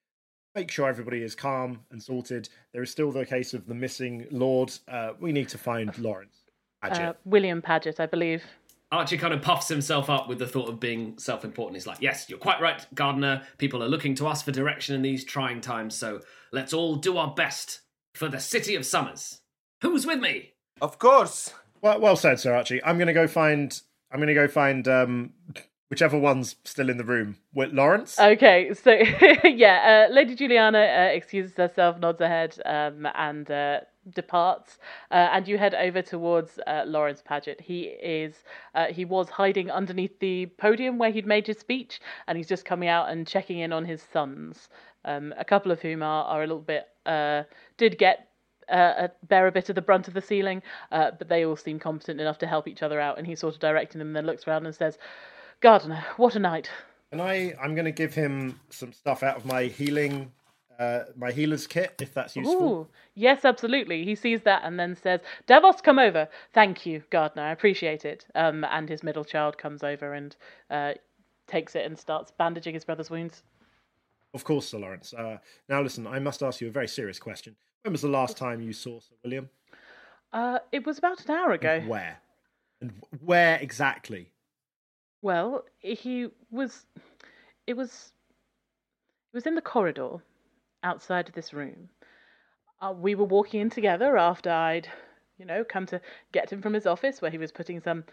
make sure everybody is calm and sorted. There is still the case of the missing lord. Uh, we need to find Lawrence. Paget. Uh, William Paget, I believe. Archie kind of puffs himself up with the thought of being self-important. He's like, "Yes, you're quite right, Gardener. People are looking to us for direction in these trying times, so let's all do our best for the city of Summers. Who's with me? Of course. Well, well said, Sir Archie. I'm going to go find. I'm going to go find um, whichever one's still in the room. With Lawrence. Okay, so yeah, uh, Lady Juliana uh, excuses herself, nods her head, um, and uh, departs. Uh, and you head over towards uh, Lawrence Paget. He is uh, he was hiding underneath the podium where he'd made his speech, and he's just coming out and checking in on his sons, um, a couple of whom are, are a little bit did get uh, bear a bit of the brunt of the ceiling, uh, but they all seem competent enough to help each other out. And he's sort of directing them, and then looks around and says, "Gardner, what a night." And I, I'm going to give him some stuff out of my healing, uh, my healer's kit, if that's useful. Ooh, yes, absolutely. He sees that and then says, Davos, come over. Thank you, Gardner. I appreciate it. Um, and his middle child comes over and uh, takes it and starts bandaging his brother's wounds. Of course, Sir Lawrence. Uh, now, listen, I must ask you a very serious question. When was the last time you saw Sir William? Uh, it was about an hour ago. And where? And where exactly? Well, he was. It was. It was in the corridor outside this room. Uh, we were walking in together after I'd, you know, come to get him from his office where he was putting some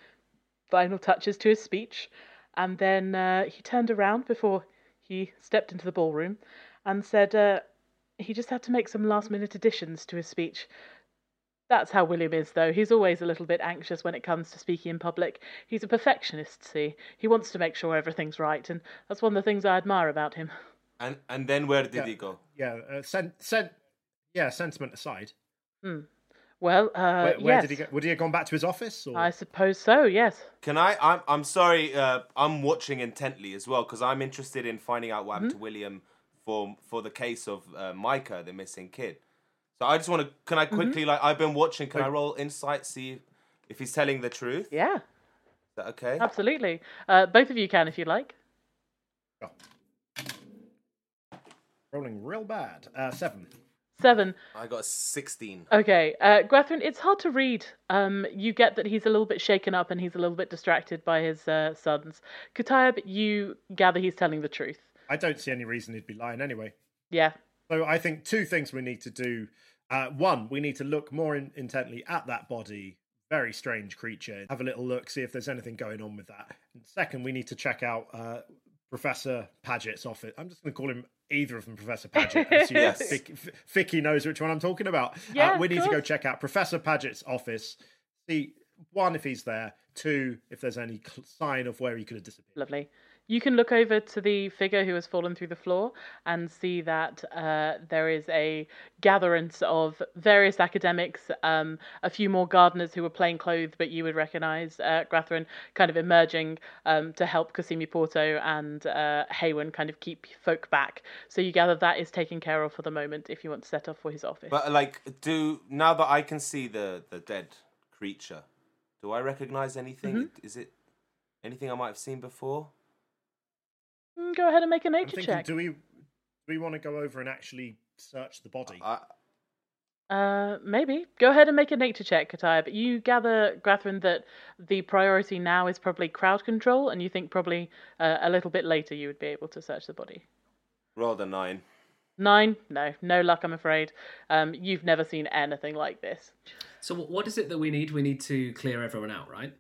final touches to his speech. And then uh, he turned around before he stepped into the ballroom and said uh, he just had to make some last minute additions to his speech. That's how William is, though. He's always a little bit anxious when it comes to speaking in public. He's a perfectionist, see. He wants to make sure everything's right, and that's one of the things I admire about him. And and then where did Yeah. he go? Yeah, uh, sen- sen- yeah, sentiment aside. Hmm. Well, uh, Where, where yes. did he go? Would he have gone back to his office? Or? I suppose so, yes. Can I? I'm I'm sorry. Uh, I'm watching intently as well because I'm interested in finding out what happened Mm-hmm. to William for for the case of uh, Micah, the missing kid. So I just want to. Can I Mm-hmm. quickly like I've been watching? Can I roll insight see if he's telling the truth? Yeah, Is that okay? absolutely. Uh, both of you can if you'd like. Oh. Rolling real bad. Uh, seven. Seven. I got a sixteen. Okay, uh, Gwathrin, it's hard to read. Um, you get that he's a little bit shaken up and he's a little bit distracted by his uh, sons. Kutayab, you gather he's telling the truth. I don't see any reason he'd be lying anyway. Yeah. So I think two things we need to do. Uh, one, we need to look more in- intently at that body. Very strange creature. Have a little look, see if there's anything going on with that. And second, we need to check out uh, Professor Paget's office. I'm just going to call him either of them Professor Paget. Yes. Vic- F- Vicky knows which one I'm talking about. Yeah, uh, we need to go check out Professor Paget's office. See, one, if he's there. Two, if there's any sign of where he could have disappeared. Lovely. You can look over to the figure who has fallen through the floor and see that uh, there is a gatherance of various academics, um, a few more gardeners who were plain clothed, but you would recognise uh, Gwathrin kind of emerging um, to help Cosimi Porto and uh, Haywen kind of keep folk back. So you gather that is taken care of for the moment if you want to set off for his office. But like, do now that I can see the the dead creature, do I recognize anything? Mm-hmm. Is it anything I might have seen before? Go ahead and make a I'm nature thinking, check. do we do we want to go over and actually search the body? I, Uh, maybe. Go ahead and make a nature check, Kataya. But you gather, Gwathrin, that the priority now is probably crowd control, and you think probably uh, a little bit later you would be able to search the body. rolled a nine. Nine? No, no luck, I'm afraid. Um, you've never seen anything like this. So what is it that we need? We need to clear everyone out, right?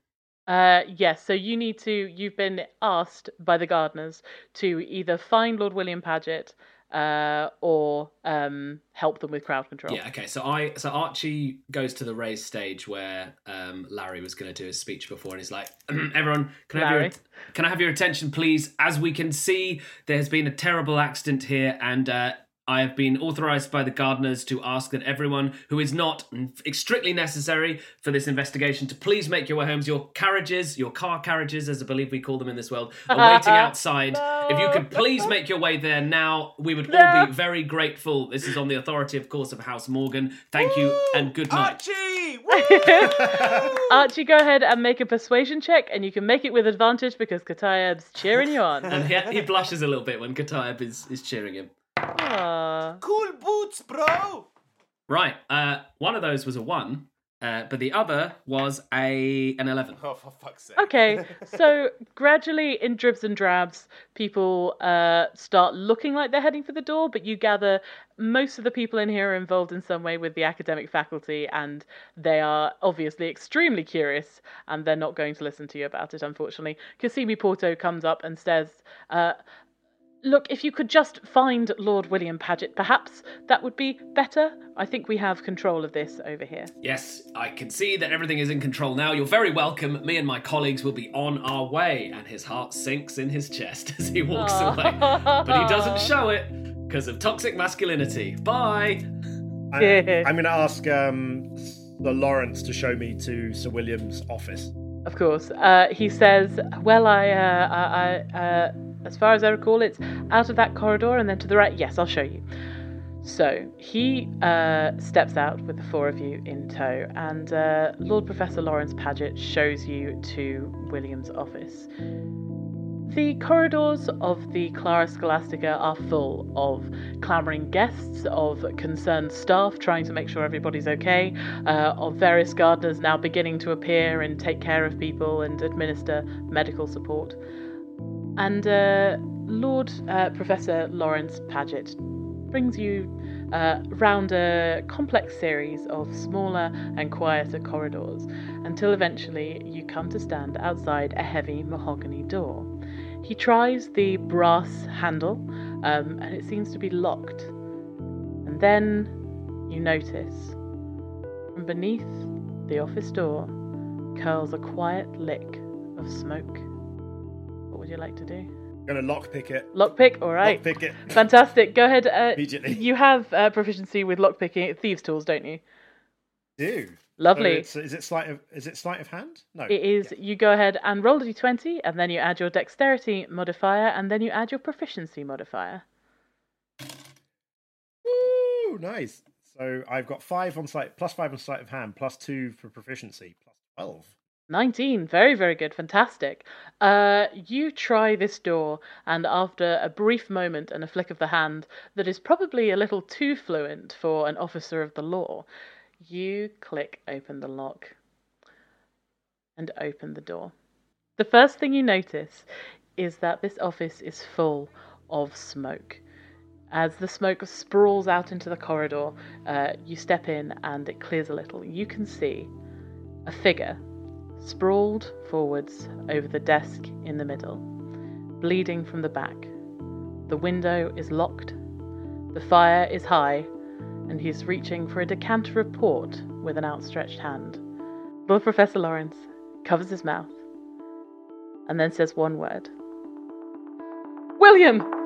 Uh, yes, so you need to. You've been asked by the gardeners to either find Lord William Paget uh, or um, help them with crowd control. Yeah. Okay. So I so Archie goes to the raised stage where um, Larry was going to do his speech before, and he's like, "Everyone, can I have your can I have your attention, please? As we can see, there has been a terrible accident here, and." Uh, I have been authorized by the gardeners to ask that everyone who is not strictly necessary for this investigation to please make your way homes. Your carriages, your car carriages, as I believe we call them in this world, are waiting outside. If you could please make your way there now, we would all be very grateful. This is on the authority, of course, of House Morgan. Thank you and good night. Archie! Archie, go ahead and make a persuasion check, and you can make it with advantage because Katayab's cheering you on. And he, he blushes a little bit when Katayab is, is cheering him. Aww. cool boots, bro. Right, uh, one of those was a one, uh, but the other was a an eleven. Oh, for fuck's sake. Okay, so gradually in dribs and drabs, people uh, start looking like they're heading for the door, but you gather most of the people in here are involved in some way with the academic faculty, and they are obviously extremely curious, and they're not going to listen to you about it, unfortunately. Cassimi Porto comes up and says, uh, Look, if you could just find Lord William Paget, perhaps that would be better. I think we have control of this over here. Yes, I can see that everything is in control now. You're very welcome. Me and my colleagues will be on our way. And his heart sinks in his chest as he walks Aw. away. But he doesn't show it because of toxic masculinity. Bye. I, I'm going to ask um, Sir Lawrence to show me to Sir William's office. Of course. Uh, he says, Well, I, uh, I, I uh, as far as I recall, it's out of that corridor and then to the right. Yes, I'll show you. So he uh, steps out with the four of you in tow, and uh, Lord Professor Lawrence Paget shows you to William's office. The corridors of the Clara Scholastica are full of clamouring guests, of concerned staff trying to make sure everybody's okay, uh, of various gardeners now beginning to appear and take care of people and administer medical support. And uh, Lord uh, Professor Lawrence Paget brings you uh, round a complex series of smaller and quieter corridors until eventually you come to stand outside a heavy mahogany door. He tries the brass handle, um, and it seems to be locked. And then you notice from beneath the office door curls a quiet lick of smoke. Would you like to do? I'm going to lockpick it. Lockpick, all right. Lockpick it. Fantastic. Go ahead. Uh, Immediately. You have uh, proficiency with lockpicking, thieves' tools, don't you? Do. Lovely. So is it sleight of is it sleight of hand? No. It is. You go ahead and roll a d20, and then you add your dexterity modifier, and then you add your proficiency modifier. Woo, nice. So I've got five on sleight plus five on sleight of hand, plus two for proficiency, plus twelve. 19 very very good fantastic uh you try this door and after a brief moment and a flick of the hand that is probably a little too fluent for an officer of the law you click open the lock and open the door the first thing you notice is that this office is full of smoke. As the smoke sprawls out into the corridor, uh, you step in and it clears a little. You can see a figure sprawled forwards over the desk in the middle, bleeding from the back. The window is locked, the fire is high, and he's reaching for a decanter of port with an outstretched hand. Lord Professor Lawrence covers his mouth and then says one word William!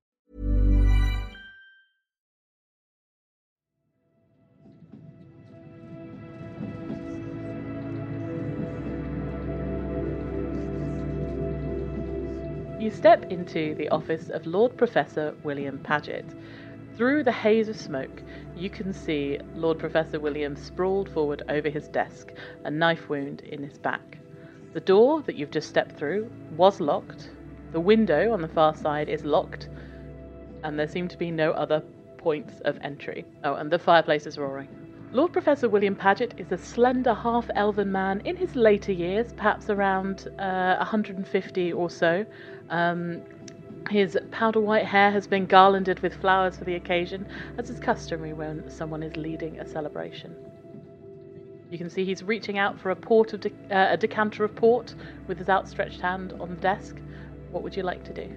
You step into the office of Lord Professor William Paget. Through the haze of smoke, you can see Lord Professor William sprawled forward over his desk, a knife wound in his back. The door that you've just stepped through was locked. The window on the far side is locked, and there seem to be no other points of entry. Oh, and the fireplace is roaring. Lord Professor William Paget is a slender half elven man in his later years, perhaps around uh, 150 or so. Um, his powder white hair has been garlanded with flowers for the occasion, as is customary when someone is leading a celebration. You can see he's reaching out for a port of de- uh, a decanter of port with his outstretched hand on the desk. What would you like to do?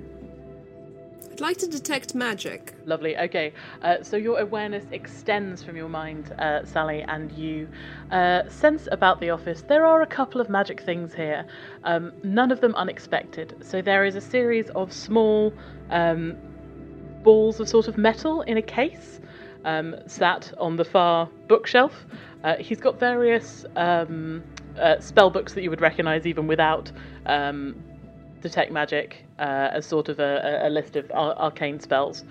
I'd like to detect magic. Lovely. Okay. Uh, so your awareness extends from your mind, uh, Sally, and you uh, sense about the office. There are a couple of magic things here, um, none of them unexpected. So there is a series of small um, balls of sort of metal in a case um, sat on the far bookshelf. Uh, he's got various um, uh, spell books that you would recognize even without um, detect magic uh, as sort of a, a list of ar- arcane spells.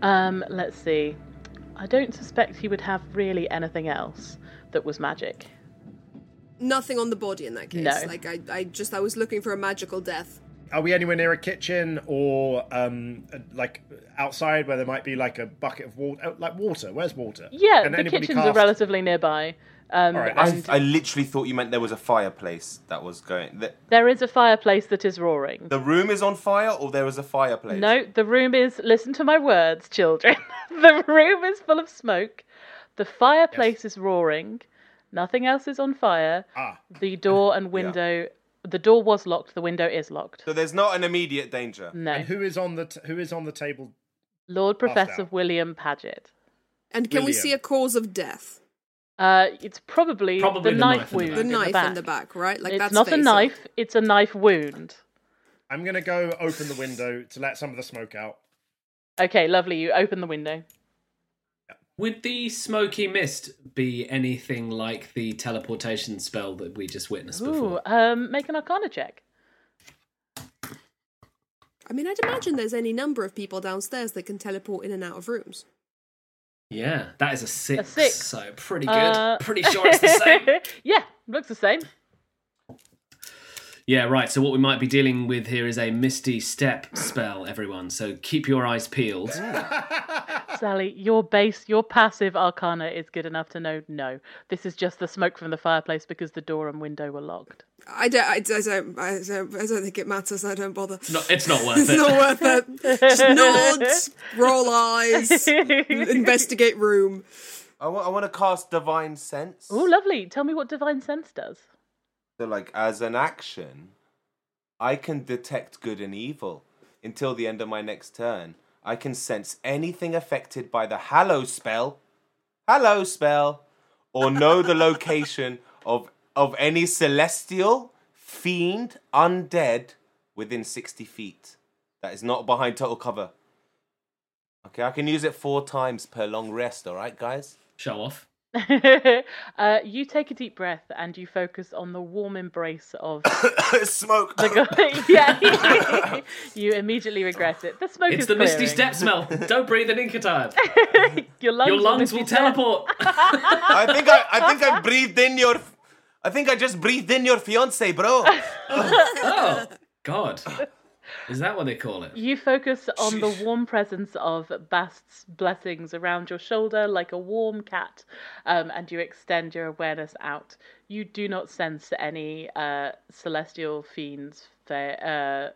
Um, let's see. I don't suspect he would have really anything else that was magic. Nothing on the body in that case. No. Like I, I just I was looking for a magical death. Are we anywhere near a kitchen or um, uh, like outside where there might be like a bucket of water? Like water? Where's water? Yeah, Can the anybody kitchens are relatively nearby. Um, All right, I, I literally thought you meant there was a fireplace that was going. The, there is a fireplace that is roaring. the room is on fire, or there is a fireplace. No, the room is. Listen to my words, children. the room is full of smoke. The fireplace is roaring. Nothing else is on fire. Ah. The door and window. The door was locked. The window is locked. So there's not an immediate danger. No. And who is on the t- who is on the table? Lord Professor. William Paget. And can we see a cause of death? Uh, it's probably, Probably the, the knife knife in the wound. back. The in knife the back. in the back, right? Like it's that's not a knife. It's a knife wound. I'm gonna go open the window to let some of the smoke out. Okay, lovely. You open the window. Would the smoky mist be anything like the teleportation spell that we just witnessed Ooh, before? um, make an Arcana check. I mean, I'd imagine there's any number of people downstairs that can teleport in and out of rooms. Yeah, that is a six. A six. So pretty good. Uh, Pretty sure it's the same. yeah, looks the same. Yeah, right. So what we might be dealing with here is a misty step spell, everyone. So keep your eyes peeled. Sally, your base, your passive Arcana is good enough to know no. This is just the smoke from the fireplace because the door and window were locked. I don't, I, I don't, I don't, I don't think it matters. I don't bother. No, it's not worth It's it. It's not worth it. Just nod, roll eyes, investigate room. I want, I want to cast Divine Sense. Oh, lovely. Tell me what Divine Sense does. So, like, as an action, I can detect good and evil until the end of my next turn. I can sense anything affected by the Hallow spell, Hallow spell, or know the location of of any celestial, fiend, undead within sixty feet. That is not behind total cover. Okay, I can use it four times per long rest. All right, guys. Show off. uh, you take a deep breath and you focus on the warm embrace of Smoke. the guy. yeah, you immediately regret it. The smoke It's is the misty step smell. Don't breathe in Inkatime. Your lungs, Your lungs will step. teleport. I think I, I think I breathed in your. I think I just breathed in your fiance, bro. oh, God. Is that what they call it? You focus on the warm presence of Bast's blessings around your shoulder like a warm cat, um, and you extend your awareness out. You do not sense any uh, celestial fiends, fa- uh,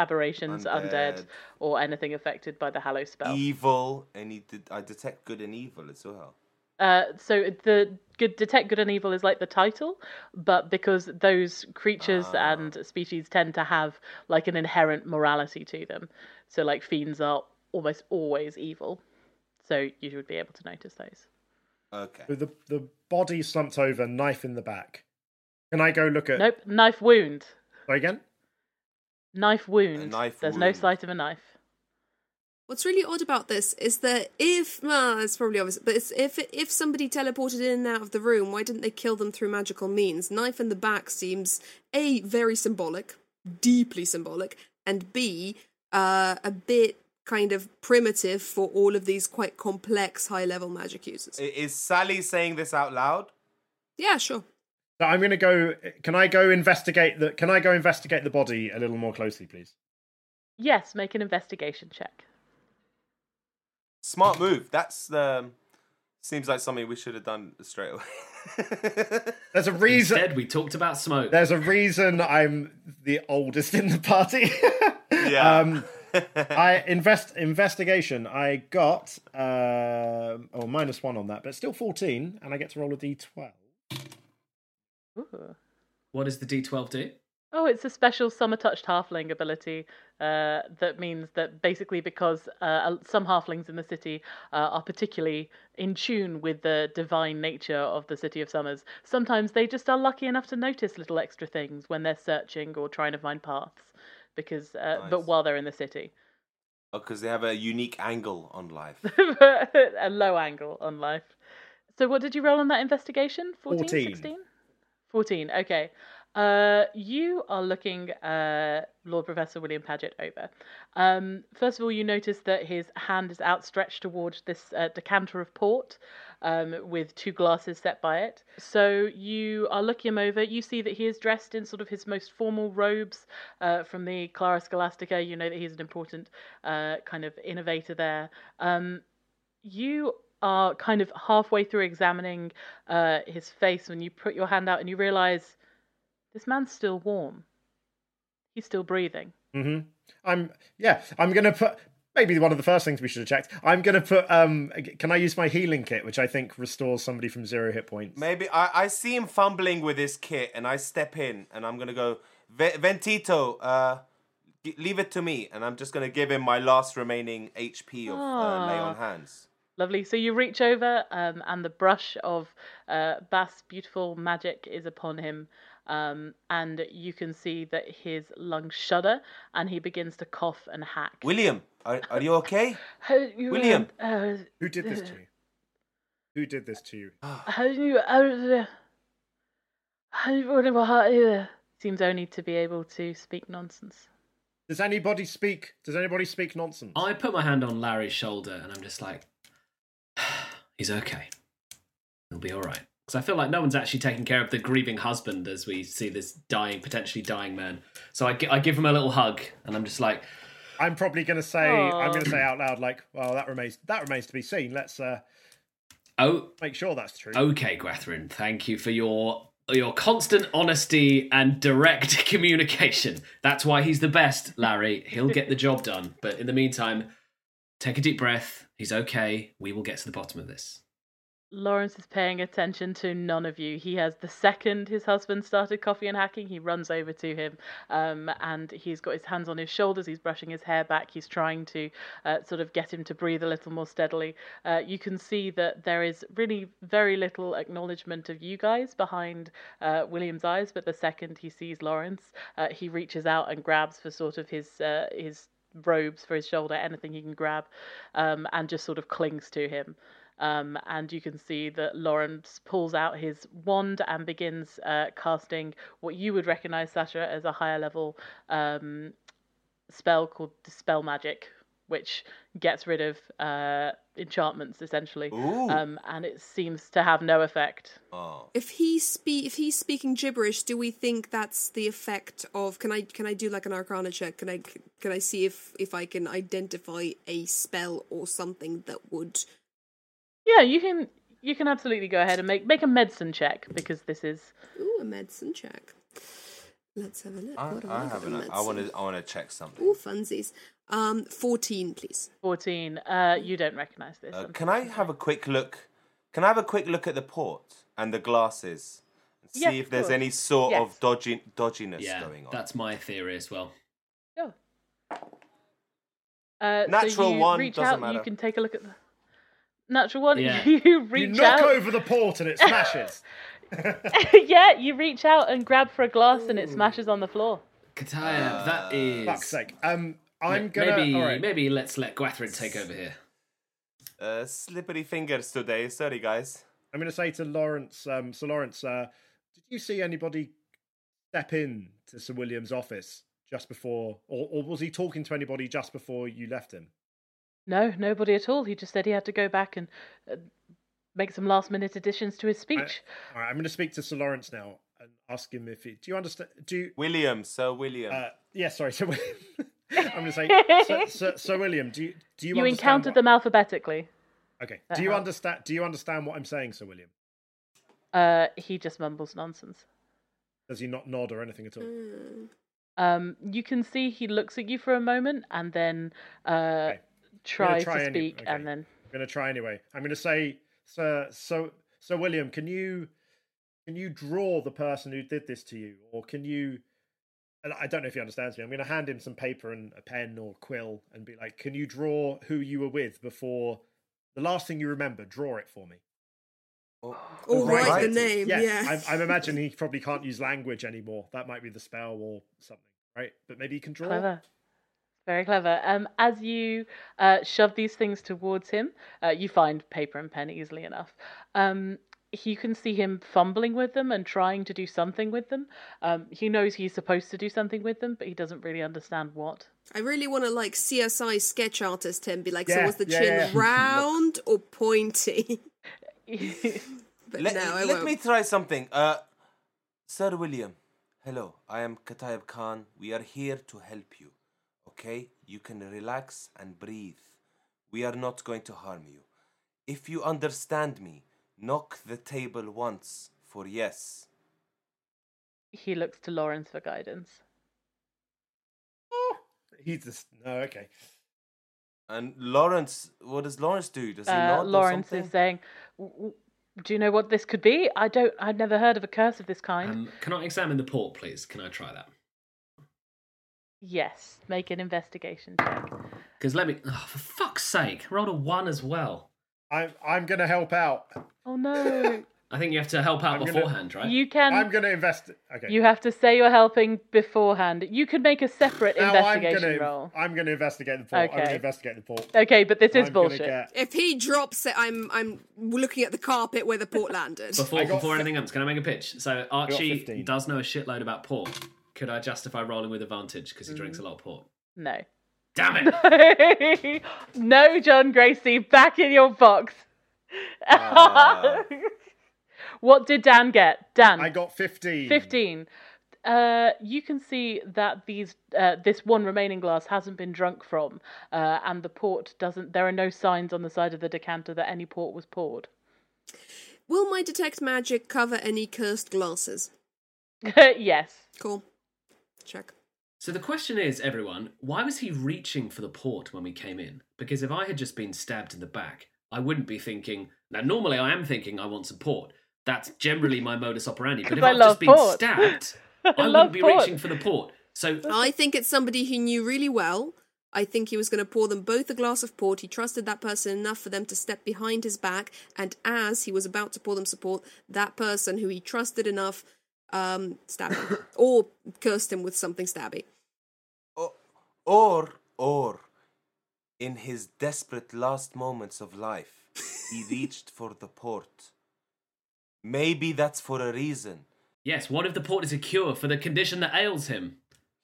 aberrations, undead. Undead. or anything affected by the Hallow spell. evil, and he did, I detect good and evil as well. Uh, so the good detect good and evil is like the title, but because those creatures Ah. and species tend to have like an inherent morality to them, so like fiends are almost always evil, so you would be able to notice those. Okay. With the the body slumped over, knife in the back. Can I go look at? Nope, knife wound. Sorry again. Knife wound. knife There's no sight of a knife. What's really odd about this is that if well, it's probably obvious, but it's, if if somebody teleported in and out of the room, why didn't they kill them through magical means? Knife in the back seems a very symbolic, deeply symbolic, and b uh, a bit kind of primitive for all of these quite complex high level magic users. Is Sally saying this out loud? Yeah, sure. So I'm going to go. Can I go investigate the? Can I go investigate the body a little more closely, please? Yes, make an investigation check. Smart move. That's um, seems like something we should have done straight away. There's a reason. Instead, we talked about smoke. There's a reason I'm the oldest in the party. Yeah. um, I invest investigation. I got uh, oh minus one on that, but still fourteen, and I get to roll a d12. Ooh. What does the D12 do? Oh, it's a special summer touched halfling ability uh, that means that basically because uh, some halflings in the city uh, are particularly in tune with the divine nature of the city of summers, sometimes they just are lucky enough to notice little extra things when they're searching or trying to find paths. Because, uh, but while they're in the city, Oh, Because they have a unique angle on life. a low angle on life. So, what did you roll on that investigation? 14, 14. 16? 14, okay. Uh, you are looking uh, Lord Professor William Paget over. Um, first of all, you notice that his hand is outstretched towards this uh, decanter of port um, with two glasses set by it. So you are looking him over. You see that he is dressed in sort of his most formal robes uh, from the Clara Scholastica. You know that he's an important uh, kind of innovator there. Um, you are kind of halfway through examining uh, his face when you put your hand out and you realize this man's still warm. He's still breathing. Mm-hmm. I'm yeah. I'm gonna put maybe one of the first things we should have checked. I'm gonna put um. Can I use my healing kit, which I think restores somebody from zero hit points? Maybe I, I see him fumbling with his kit, and I step in, and I'm gonna go, "Ve- Ventito, uh, g- leave it to me, and I'm just gonna give him my last remaining HP of uh, lay on Ah. hands. Lovely. So you reach over, um, and the brush of uh, Bast's beautiful magic is upon him, um, and you can see that his lungs shudder, and he begins to cough and hack. William, are, are you okay? You, William. uh, Who did this to you? Who did this to you? how you, how, how you, how you, seems only to be able to speak nonsense. Does anybody speak? Does anybody speak nonsense? I put my hand on Larry's shoulder and I'm just like, he's okay. He'll be all right. Because I feel like no one's actually taking care of the grieving husband as we see this dying, potentially dying man. So I, I give him a little hug and I'm just like, I'm probably going to say. I'm going to say out loud, like, well, that remains that remains to be seen. Let's uh, oh, make sure that's true. okay, Gwathrin, thank you for your your constant honesty and direct communication. That's why he's the best, Larry. He'll get the job done. But in the meantime, take a deep breath. He's okay. We will get to the bottom of this. Lawrence is paying attention to none of you. He has the second his husband started coffee and hacking, he runs over to him, um, and he's got his hands on his shoulders. He's brushing his hair back. He's trying to uh, sort of get him to breathe a little more steadily. Uh, you can see that there is really very little acknowledgement of you guys behind uh, William's eyes. But the second he sees Lawrence, uh, he reaches out and grabs for sort of his uh, his robes for his shoulder, anything he can grab, um, and just sort of clings to him. Um, and you can see that Lawrence pulls out his wand and begins uh, casting what you would recognize, Sasha, as a higher level um, spell called Dispel Magic, which gets rid of uh, enchantments essentially. Um, and it seems to have no effect. Oh. If he's spe- if he's speaking gibberish, do we think that's the effect of? Can I can I do like an Arcana check? Can I can I see if if I can identify a spell or something that would? Yeah, you can you can absolutely go ahead and make make a medicine check because this is Ooh, a medicine check. Let's have a look. I, What do I have an, I want to I want to check something. Ooh, funsies. Um, fourteen, please. 14. Uh, you don't recognize this. Uh, can I have a quick look? Can I have a quick look at the port and the glasses and see Yes, if there's course. any sort Yes. of dodgy dodginess Yeah, going on? that's my theory as well. Sure. Uh, so Natural you one, reach doesn't out, matter. You can take a look at the natural one. Yeah. You You knock out. over the port and it smashes. yeah, you reach out and grab for a glass, and it smashes on the floor. Kataya, that is. Fuck's sake. Um, I'm gonna. maybe all right. maybe let's let Gwathrin take over here. Uh, slippery fingers today. Sorry, guys. I'm going to say to Lawrence, um, Sir Lawrence, uh, did you see anybody step in to Sir William's office just before, or, or was he talking to anybody just before you left him? No, nobody at all. He just said he had to go back and uh, make some last-minute additions to his speech. All right, I'm going to speak to Sir Lawrence now and ask him if he. Do you understand? Do you? William, Sir William. Uh, yeah, sorry, Sir William. I'm going to say, Sir, Sir, Sir William. Do you do you, you understand encountered what- them alphabetically. Okay. That Do you helps. understand? Do you understand what I'm saying, Sir William? Uh, he just mumbles nonsense. Does he not nod or anything at all? Um, you can see he looks at you for a moment and then uh, I'm gonna tries try to any- speak, okay. and then I'm going to try anyway. I'm going to say, Sir, so, Sir William, can you, can you draw the person who did this to you, or can you? and I don't know if he understands me. I'm going to hand him some paper and a pen or quill and be like, "Can you draw who you were with before the last thing you remember? Draw it for me." Oh, oh, or write the name. Yeah, Yeah. I'm, I'm imagining he probably can't use language anymore. That might be the spell or something, right? But maybe he can draw. clever. Very clever. Um, as you uh, shove these things towards him, uh, you find paper and pen easily enough. Um, you can see him fumbling with them and trying to do something with them. Um, he knows he's supposed to do something with them, but he doesn't really understand what. I really want to like CSI sketch artist him, be like, so was the yeah, chin yeah. round or pointy? but let, no, I let won't. me try something. Uh, Sir William, hello. I am Katayeb Khan. We are here to help you. Okay? You can relax and breathe. We are not going to harm you. If you understand me, knock the table once for yes. He looks to Lawrence for guidance. Oh, He's just no, okay. And Lawrence, what does Lawrence do? Does he Uh, nod or Lawrence is saying, "W- w- "Do you know what this could be? I don't. I've never heard of a curse of this kind." Um, can I examine the port, please? Can I try that? Yes, make an investigation check. Because let me. Oh, for fuck's sake, I rolled a one as well. I'm I'm gonna help out. Oh no. I think you have to help out I'm gonna- beforehand, right? You can. I'm gonna invest. Okay. You have to say you're helping beforehand. You could make a separate now I'm investigation gonna roll. I'm gonna investigate the port. I'm Okay. gonna investigate the port. Okay, but this is I'm bullshit. get- If he drops it, I'm I'm looking at the carpet where the port landed. Before, before fi- anything else, can I make a pitch? So Archie 15. does know a shitload about port. Could I justify rolling with advantage because he drinks Mm. a lot of port? No. Damn it! no, John Gracie, back in your box. Ah. what did Dan get? Dan. I got 15. 15. Uh, you can see that these uh, this one remaining glass hasn't been drunk from, uh, and the port doesn't. There are no signs on the side of the decanter that any port was poured. Will my detect magic cover any cursed glasses? yes. Cool. Check. So the question is, everyone, why was he reaching for the port when we came in? Because if I had just been stabbed in the back, I wouldn't be thinking. Now, normally I am thinking I want some port. That's generally my modus operandi. But if I I've just been port. stabbed, I I, wouldn't be port. reaching for the port. So I think it's somebody he knew really well. I think he was going to pour them both a glass of port. He trusted that person enough for them to step behind his back, and as he was about to pour them support, that person who he trusted enough um, stabbed him or cursed him with something stabby. Or, or, in his desperate last moments of life, he reached for the port. Maybe that's for a reason. yes, what if the port is a cure for the condition that ails him?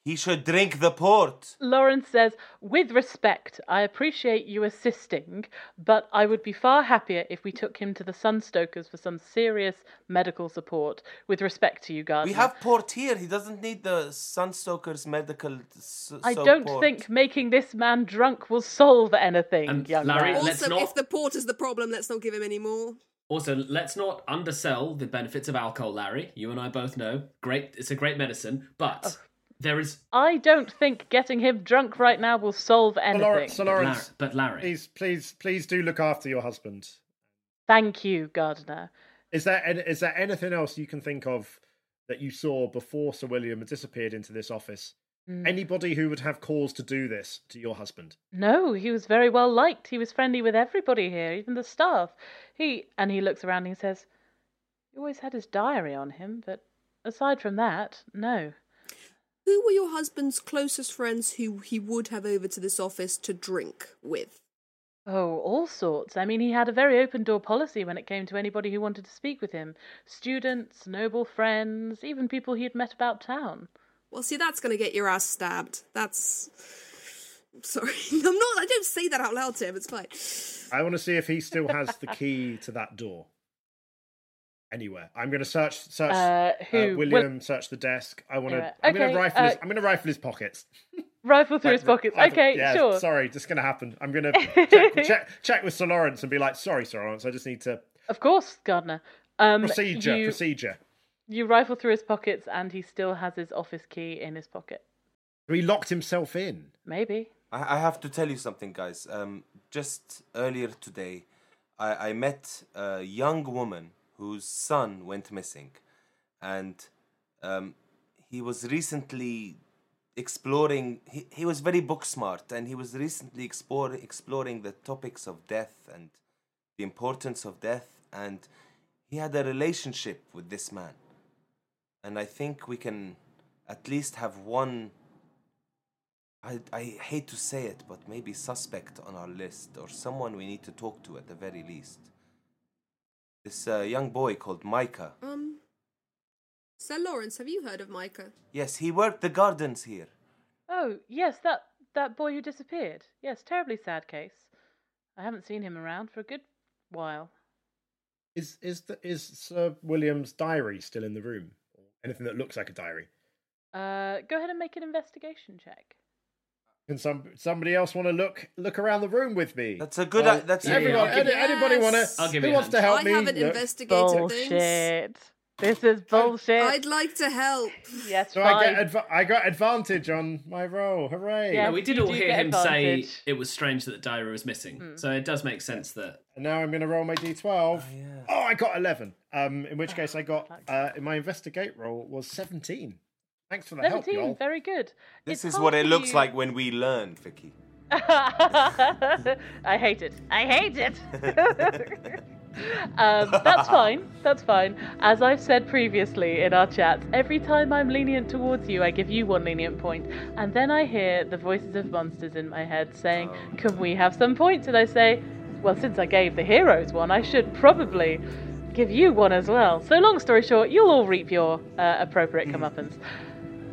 He should drink the port. Lawrence says, with respect, I appreciate you assisting, but I would be far happier if we took him to the Sunstokers for some serious medical support. With respect to you, Gardner. We have port here. He doesn't need the Sunstoker's medical. S- I soap don't port. think making this man drunk will solve anything, And young Larry, man. Let's Also, not- if the port is the problem, let's not give him any more. Also, let's not undersell the benefits of alcohol, Larry. You and I both know. Great, it's a great medicine, but there is. I don't think getting him drunk right now will solve So anything. Lawrence, so But Larry, Lawrence but Larry, please, please, please do look after your husband. Thank you, Gardner. Is there an- is there anything else you can think of that you saw before Sir William had disappeared into this office? Mm. Anybody who would have cause to do this to your husband? No, he was very well liked. He was friendly with everybody here, even the staff. He and he looks around and he says, "He always had his diary on him, but aside from that, no." Who were your husband's closest friends who he would have over to this office to drink with? Oh, all sorts. I mean, he had a very open door policy when it came to anybody who wanted to speak with him. Students, noble friends, even people he had met about town. Well, see, that's going to get your ass stabbed. That's. Sorry, I'm not. I don't say that out loud to him. It's fine. I want to see if he still has the key to that door. Anywhere, I'm going to search search Uh, who? William. search the desk. I want to. Anyway, I'm going okay, to rifle. his, uh, I'm going to rifle his pockets. Rifle through Like his pockets. like Okay, yeah, sure. Sorry, just going to happen. I'm going to check, check check with Sir Lawrence and be like, sorry, Sir Lawrence. I just need to Of course, Gardner. Um, procedure. you, Procedure. you rifle through his pockets, and he still has his office key in his pocket. He locked himself in. Maybe. I, I have to tell you something, guys. Um, just earlier today, I, I met a young woman whose son went missing, and um, he was recently exploring. He, he was very book smart, and he was recently explore, exploring the topics of death and the importance of death, and he had a relationship with this man. And I think we can at least have one I, I hate to say it, but maybe suspect on our list or someone we need to talk to at the very least. This uh, young boy called Micah. Um, Sir Lawrence, have you heard of Micah? Yes, he worked the gardens here. Oh, yes, that that boy who disappeared. Yes, terribly sad case. I haven't seen him around for a good while. Is is the, is Sir William's diary still in the room? Anything that looks like a diary? Uh, go ahead and make an investigation check. Can some somebody else want to look look around the room with me? That's a good. Well, i- that's everyone. I'll any, you- anybody want to? I'll Who you a wants to hand. help I me? haven't Look. investigated things. This is bullshit. I'd like to help. Yes, So I get adv- I got advantage on my roll. Hooray! Yeah. Yeah, we did all hear him say advantage. Hmm. it was strange that the diary was missing. So it does make sense that. And now I'm going to roll my d12. Oh, I got 11. Um, in which case I got uh, in my investigate roll was 17. Thanks for the help, 17, y'all. very good. This It's is what it looks you- like when we learn, Vicky. I hate it. I hate it. um, that's fine. That's fine. As I've said previously in our chats, every time I'm lenient towards you, I give you one lenient point, and then I hear the voices of monsters in my head saying, "Can we have some points?" And I say, "Well, since I gave the heroes one, I should probably." Give you one as well. So, long story short, you'll all reap your uh, appropriate comeuppance.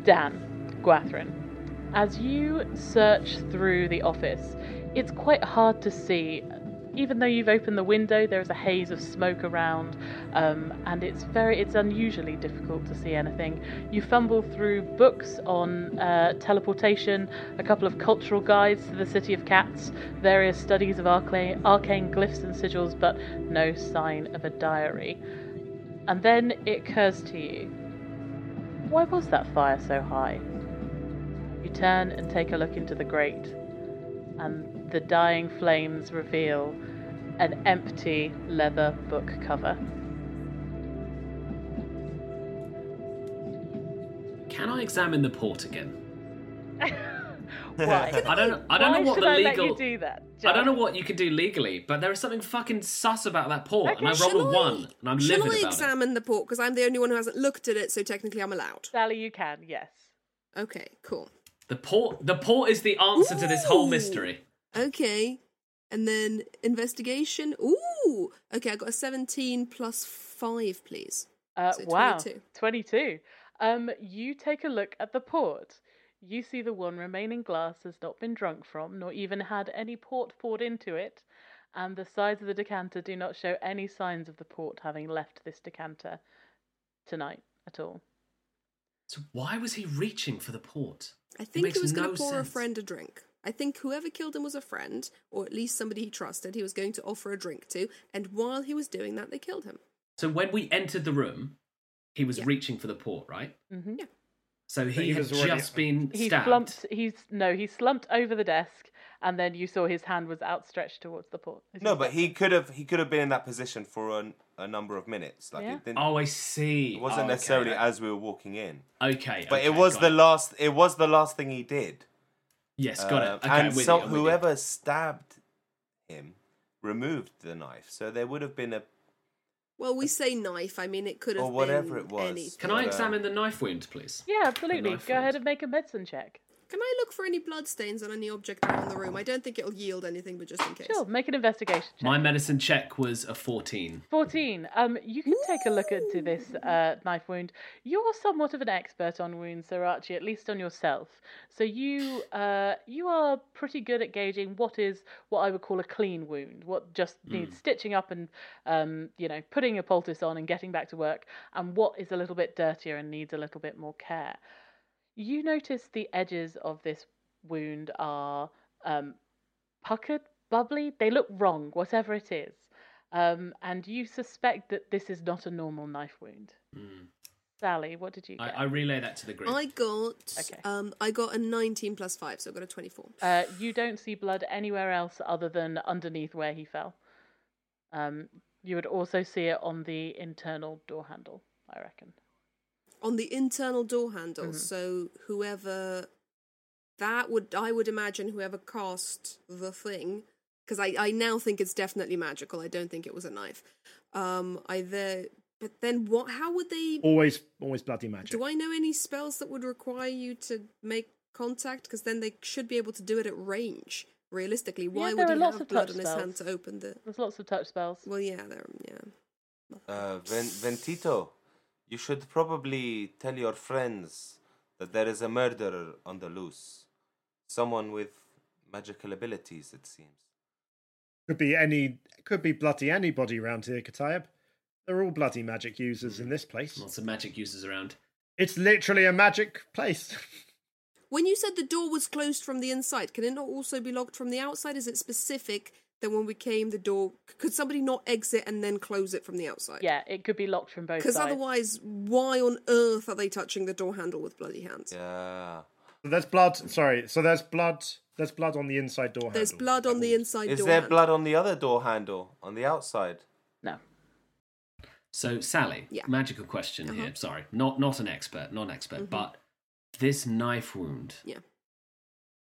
Dan, Gwathrin, as you search through the office, it's quite hard to see. Even though you've opened the window, there is a haze of smoke around, um, and it's very it's unusually difficult to see anything. You fumble through books on uh, teleportation, a couple of cultural guides to the city of cats, various studies of arcane, arcane glyphs and sigils, but no sign of a diary. And then it occurs to you why was that fire so high? You turn and take a look into the grate, and the dying flames reveal an empty leather book cover. Can I examine the port again? Why? I don't. I don't Why know what should the I let legal. you do that? I don't know what you can do legally, but there is something fucking sus about that port, and I rolled a Shall I- one, and I'm Shall livid I about it. examine the port? Because I'm the only one who hasn't looked at it, so technically I'm allowed. Sally, you can, yes. Okay, cool. The port. The port is the answer to this whole Ooh. mystery. Okay. And then investigation. Ooh. Okay, I got a 17 plus 5, please. Uh, So wow, 22. 22. Um, you take a look at the port. You see the one remaining glass has not been drunk from, nor even had any port poured into it, and the sides of the decanter do not show any signs of the port having left this decanter tonight at all. So why was he reaching for the port? I It think makes he was going no to pour a friend a drink. I think whoever killed him was a friend, or at least somebody he trusted, he was going to offer a drink to, and while he was doing that, they killed him. So when we entered the room, he was Yeah. reaching for the port, right? Mm-hmm. Yeah. So he, he had was already- just been He stabbed. slumped. He's no. He slumped over the desk, and then you saw his hand was outstretched towards the port. No, but he could have he could have been in that position for a, a number of minutes. Like Yeah. it didn't. Oh, I see. It wasn't Oh, okay. necessarily as we were walking in, Okay, but okay, it was got the last. It was the last thing he did. Yes, got Um, it. Okay, and so you, I'm you. whoever stabbed him removed the knife, so there would have been a Well, we say knife. I mean, it could have or whatever been it was. anything. Can I examine the knife wound, please? Yeah, absolutely. knife Go ahead and make a medicine check. Can I look for any bloodstains on any object around the room? I don't think it'll yield anything, but just in case. Sure, make an investigation check. My medicine check was a 14. 14. Um, you can take a look into this uh, knife wound. You're somewhat of an expert on wounds, Sir Archie, at least on yourself. So you uh, you are pretty good at gauging what is what I would call a clean wound, what just needs stitching up and um, you know putting a poultice on and getting back to work, and what is a little bit dirtier and needs a little bit more care. You notice the edges of this wound are um, puckered, bubbly. They look wrong, whatever it is. Um, and you suspect that this is not a normal knife wound. Sally, what did you I. I relay that to the group. I got Okay. um I got a 19 plus 5, so I got a 24. Uh, you don't see blood anywhere else other than underneath where he fell. Um, you would also see it on the internal door handle, I reckon. On the internal door handle, Mhm. so whoever that would I would imagine whoever cast the thing because I, I now think it's definitely magical. I don't think it was a knife. Um either but then what how would they Always, always bloody magic. Do I know any spells that would require you to make contact? Because then they should be able to do it at range. Realistically, why Yeah, would there he are lots have of blood on his hand spells. to open the? There's lots of touch spells. Well, yeah, there, yeah. Uh, Ven- Ventito, you should probably tell your friends that there is a murderer on the loose. Someone with magical abilities, it seems. Could be any, could be bloody anybody around here, Katayab. They're all bloody magic users in hmm. this place. Lots of magic users around. It's literally a magic place. When you said the door was closed from the inside, can it not also be locked from the outside? Is it specific that when we came, the door could somebody not exit and then close it from the outside? Yeah, it could be locked from both sides. Because otherwise, why on earth are they touching the door handle with bloody hands? Yeah. So there's blood. Sorry. So there's blood. There's blood on the inside door. Handle. There's blood on the inside Is door. there handle. blood on the other door handle, on the outside? No. So, Sally, Yeah. magical question Uh-huh. here. Sorry, not not an expert, non expert, but this knife wound. Yeah.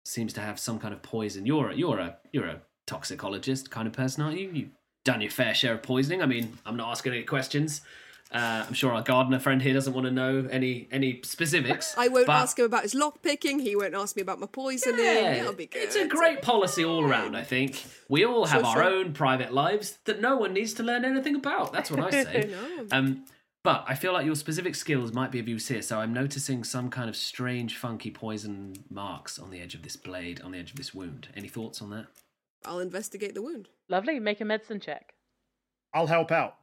seems to have some kind of poison. You're a, you're a you're a toxicologist kind of person, aren't you? You've done your fair share of poisoning. I mean, I'm not asking any questions. Uh, I'm sure our gardener friend here doesn't want to know any any specifics. I won't ask him about his lock picking. He won't ask me about my poisoning. Yeah, That'll be good. It's a great policy all around, I think. We all have Sure, our sure. own private lives that no one needs to learn anything about. That's what I say. No. um, but I feel like your specific skills might be of use here. So I'm noticing some kind of strange, funky poison marks on the edge of this blade, on the edge of this wound. Any thoughts on that? I'll investigate the wound. Lovely. Make a medicine check. I'll help out.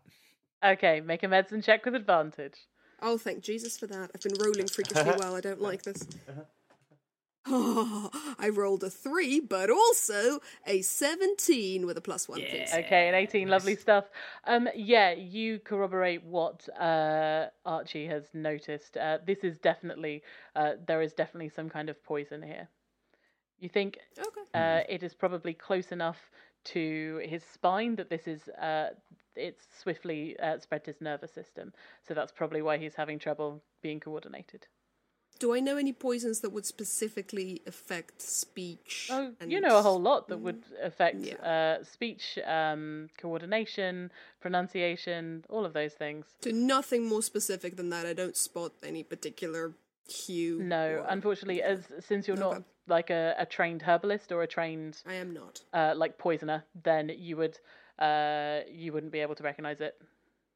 Okay, make a medicine check with advantage. Oh, thank Jesus for that. I've been rolling freakishly well. I don't like this. Oh, I rolled a three, but also a 17 with a plus one, please. Okay, an 18, lovely stuff. Um, yeah, you corroborate what uh, Archie has noticed. Uh, this is definitely, uh, there is definitely some kind of poison here. You think uh, it is probably close enough to his spine that this is, uh, it's swiftly uh, spread to his nervous system. So that's probably why he's having trouble being coordinated. Do I know any poisons that would specifically affect speech? Oh, and- you know a whole lot that would affect uh, speech, um, coordination, pronunciation, all of those things. So nothing more specific than that. I don't spot any particular hue. No, or- unfortunately, as since you're Okay. not like a, a trained herbalist or a trained I am not. uh, like poisoner, then you would uh, you wouldn't be able to recognize it.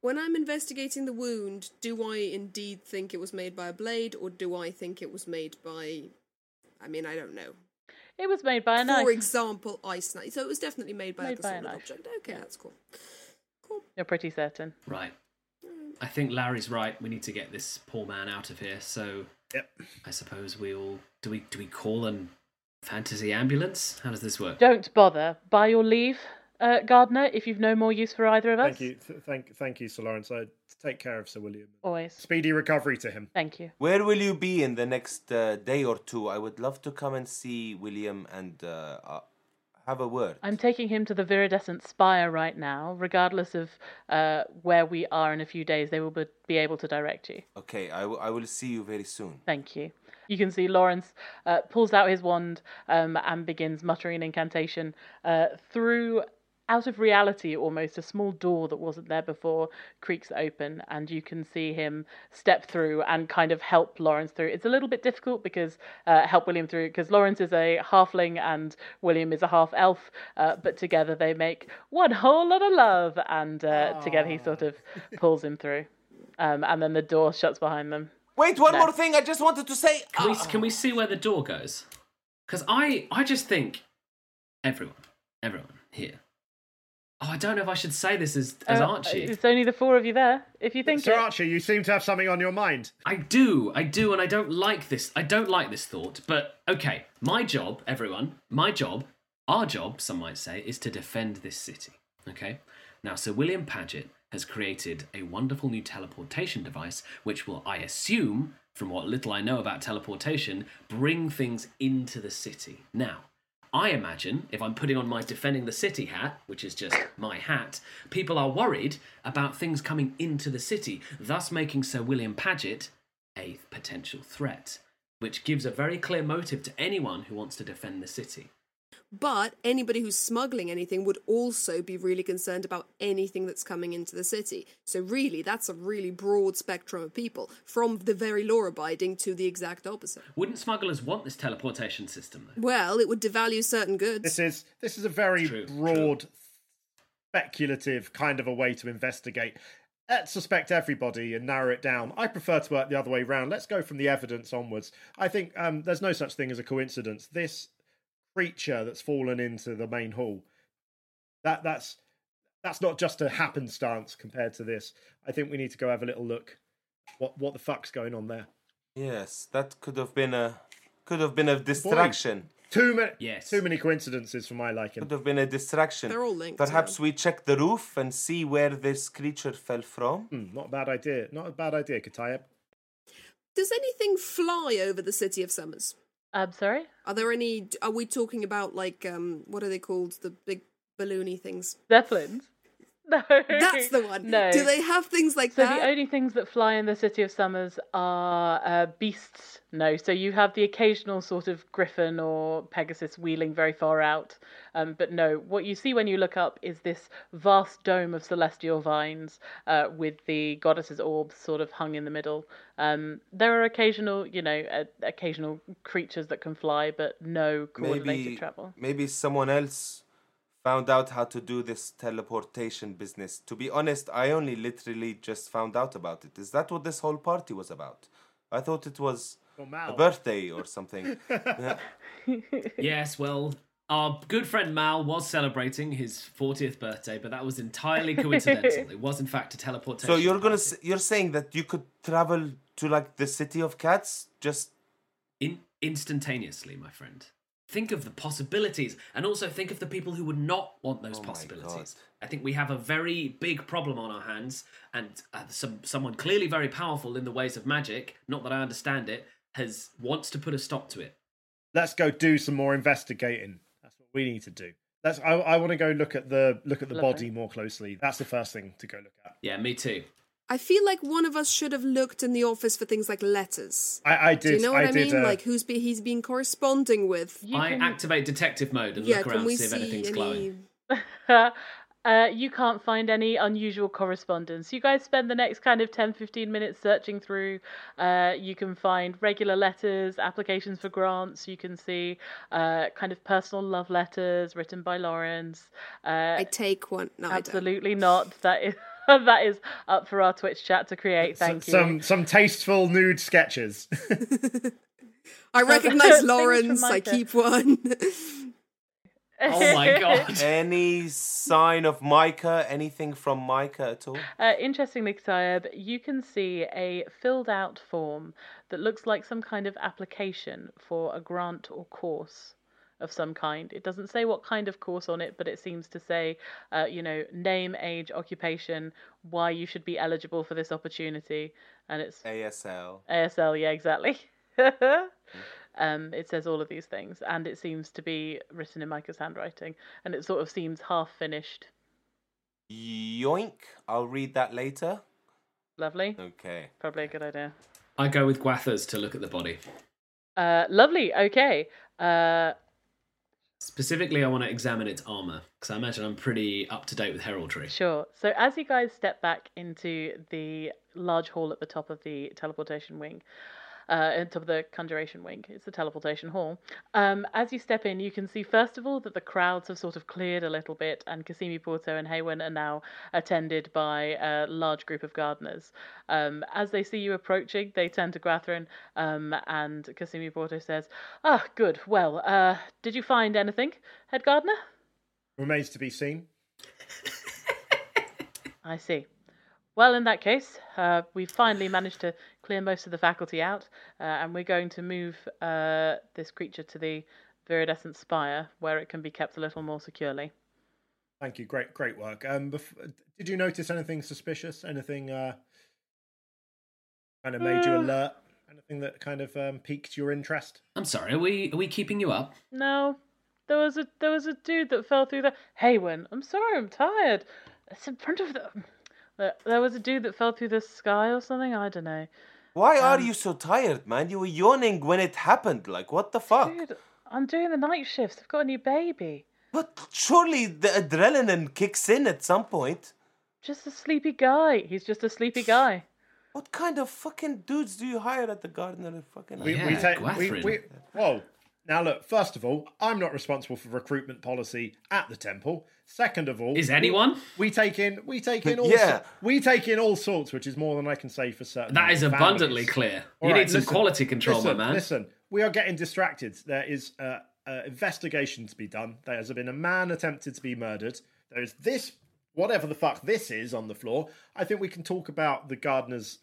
When I'm investigating the wound, do I indeed think it was made by a blade, or do I think it was made by? I mean, I don't know. It was made by a For knife. example, ice knife. So it was definitely made by Made like, by a a knife. object. Okay, that's cool. cool. You're pretty certain. Right. I think Larry's right. We need to get this poor man out of here. So, yep. I suppose we all do we do we call an fantasy ambulance? How does this work? Don't bother. By your leave, uh, Gardner. If you've no more use for either of us. Thank you, th- thank, thank you, Sir Lawrence. I take care of Sir William. Always. Speedy recovery to him. Thank you. Where will you be in the next uh, day or two? I would love to come and see William and uh, uh, have a word. I'm taking him to the Viridescent Spire right now. Regardless of uh, where we are in a few days, they will be be able to direct you. Okay, I, w- I will see you very soon. Thank you. You can see Lawrence uh, pulls out his wand um, and begins muttering an incantation uh, through, out of reality almost, a small door that wasn't there before creaks open, and you can see him step through and kind of help Lawrence through. It's a little bit difficult because uh, help William through because Lawrence is a halfling and William is a half elf, uh, but together they make one whole lot of love, and uh, together he sort of pulls him through, um, and then the door shuts behind them. Wait, one No. more thing. I just wanted to say. Can we can we see where the door goes? Because I I just think everyone everyone here. Oh, I don't know if I should say this as as Uh, Archie. It's only the four of you there. If you think Sir it. Archie, you seem to have something on your mind. I do, I do, and I don't like this. I don't like this thought. But okay, my job, everyone, my job, our job, some might say, is to defend this city. Okay. Now, Sir William Paget has created a wonderful new teleportation device, which will, I assume, from what little I know about teleportation, bring things into the city. Now, I imagine if I'm putting on my defending the city hat, which is just my hat, people are worried about things coming into the city, thus making Sir William Paget a potential threat, which gives a very clear motive to anyone who wants to defend the city. But anybody who's smuggling anything would also be really concerned about anything that's coming into the city. So, really, that's a really broad spectrum of people, from the very law abiding to the exact opposite. Wouldn't smugglers want this teleportation system, though? Well, it would devalue certain goods. This is this is a very True, broad, speculative kind of a way to investigate. Let's suspect everybody and narrow it down. I prefer to work the other way round. Let's go from the evidence onwards. I think um, there's no such thing as a coincidence. This creature that's fallen into the main hall, that that's that's not just a happenstance compared to this. I think we need to go have a little look. What what the fuck's going on there? Yes, that could have been a could have been a distraction. Too many, Yes. too many coincidences for my liking. Could have been a distraction. They're all linked, Perhaps yeah. we check the roof and see where this creature fell from. Hmm, not a bad idea. Not a bad idea, Katayeb. Does anything fly over the city of Summers? I'm sorry. Are there any? Are we talking about like um, what are they called? The big balloony things. Zeppelins. No, That's the one. No. Do they have things like so that? the only things that fly in the City of Summers are uh, beasts. No, so you have the occasional sort of griffin or Pegasus wheeling very far out, um, but no. What you see when you look up is this vast dome of celestial vines uh, with the goddess's orbs sort of hung in the middle. Um, there are occasional, you know, uh, occasional creatures that can fly, but no coordinated Maybe travel. maybe someone else found out how to do this teleportation business. To be honest, I only literally just found out about it. Is that what this whole party was about? I thought it was a birthday or something. Yeah. yes, well, our good friend Mal was celebrating his 40th birthday, but that was entirely coincidental. it was, in fact, a teleportation. So you're gonna s- you're saying that you could travel to like the city of cats just in instantaneously, my friend. Think of the possibilities, and also think of the people who would not want those Oh possibilities. I think we have a very big problem on our hands, and uh, some someone clearly very powerful in the ways of magic. Not that I understand it, has wants to put a stop to it. Let's go do some more investigating. That's what we need to do. Let's. I, I want to go look at the look at the Lovely. body more closely. That's the first thing to go look at. Yeah, me too. I feel like one of us should have looked in the office for things like letters. I, I Do you know what I, did, mean? uh, Like who's be he's been corresponding with? I activate detective mode and yeah, look around we see if see anything's any? glowing. uh, you can't find any unusual correspondence. You guys spend the next kind of 10 15 minutes searching through. Uh, you can find regular letters, applications for grants. You can see uh, kind of personal love letters written by Lawrence. Uh, I take one. No, I don't. absolutely not. That is. that is up for our Twitch chat to create. Thank you. some some tasteful nude sketches. I recognise from Lawrence. I keep one. Oh my god. any sign of Micah, anything from Micah at all? Uh, interestingly, Sayeb, you can see a filled out form that looks like some kind of application for a grant or course of some kind. It doesn't say what kind of course on it, but it seems to say, uh, you know, name, age, occupation, why you should be eligible for this opportunity. And it's ASL. ASL, yeah, exactly. um, it says all of these things, and it seems to be written in Micah's handwriting, and it sort of seems half finished. Yoink. I'll read that later. Lovely. Okay. Probably a good idea. I go with Gwathers to look at the body. Uh, lovely. Okay. Uh, Specifically, I want to examine its armor because I imagine I'm pretty up to date with heraldry. sure. So as you guys step back into the large hall at the top of the teleportation wing, uh, on top of the conjuration wing, it's the teleportation hall. Um, as you step in, you can see first of all that the crowds have sort of cleared a little bit, and Cassimi Porto and Haywen are now attended by a large group of gardeners. Um, as they see you approaching, they turn to Gwathrin, um, and Cassimi Porto says, "Ah, good. Well, uh, did you find anything, head gardener?" Remains to be seen. I see. Well, in that case, uh, we've finally managed to clear most of the faculty out, uh, and we're going to move uh, this creature to the viridescent spire, where it can be kept a little more securely. Thank you. Great, great work. Um, bef- did you notice anything suspicious? Anything uh, kind of made you Uh. alert? Anything that kind of um, piqued your interest? I'm sorry, are we are we keeping you up? No, there was a there was a dude that fell through the. Haywen, I'm sorry, I'm tired. It's in front of the. There- There was a dude that fell through the sky or something. I don't know. Why are Um, you so tired, man? You were yawning when it happened. Like, what the fuck? Dude, I'm doing the night shifts. I've got a new baby. But surely the adrenaline kicks in at some point. Just a sleepy guy. He's just a sleepy guy. What kind of fucking dudes do you hire at the Gardener? Of fucking We, we take we, we, whoa. Now look, first of all, I'm not responsible for recruitment policy at the temple. Second of all, Is anyone? We, take in we take in all Yeah. so- we take in all sorts, which is more than I can say for certain. That is families. abundantly clear. You All right, need some listen, quality control, listen, my man. Listen, we are getting distracted. There is uh, uh, investigation to be done. There has been a man attempted to be murdered. There is this, whatever the fuck this is, on the floor. I think we can talk about the gardener's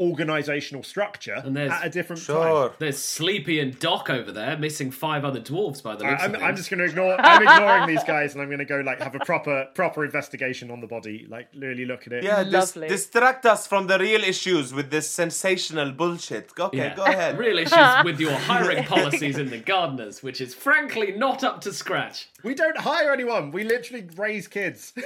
organizational structure And there's at a different time. There's Sleepy and Doc over there, missing five other dwarves by the way. I'm, I'm just going to ignore. I'm ignoring these guys, and I'm going to go like have a proper proper investigation on the body. Like really look at it. Yeah, dis- distract us from the real issues with this sensational bullshit. Okay, Yeah. go ahead. Real issues with your hiring policies in the gardeners, which is frankly not up to scratch. We don't hire anyone. We literally raise kids.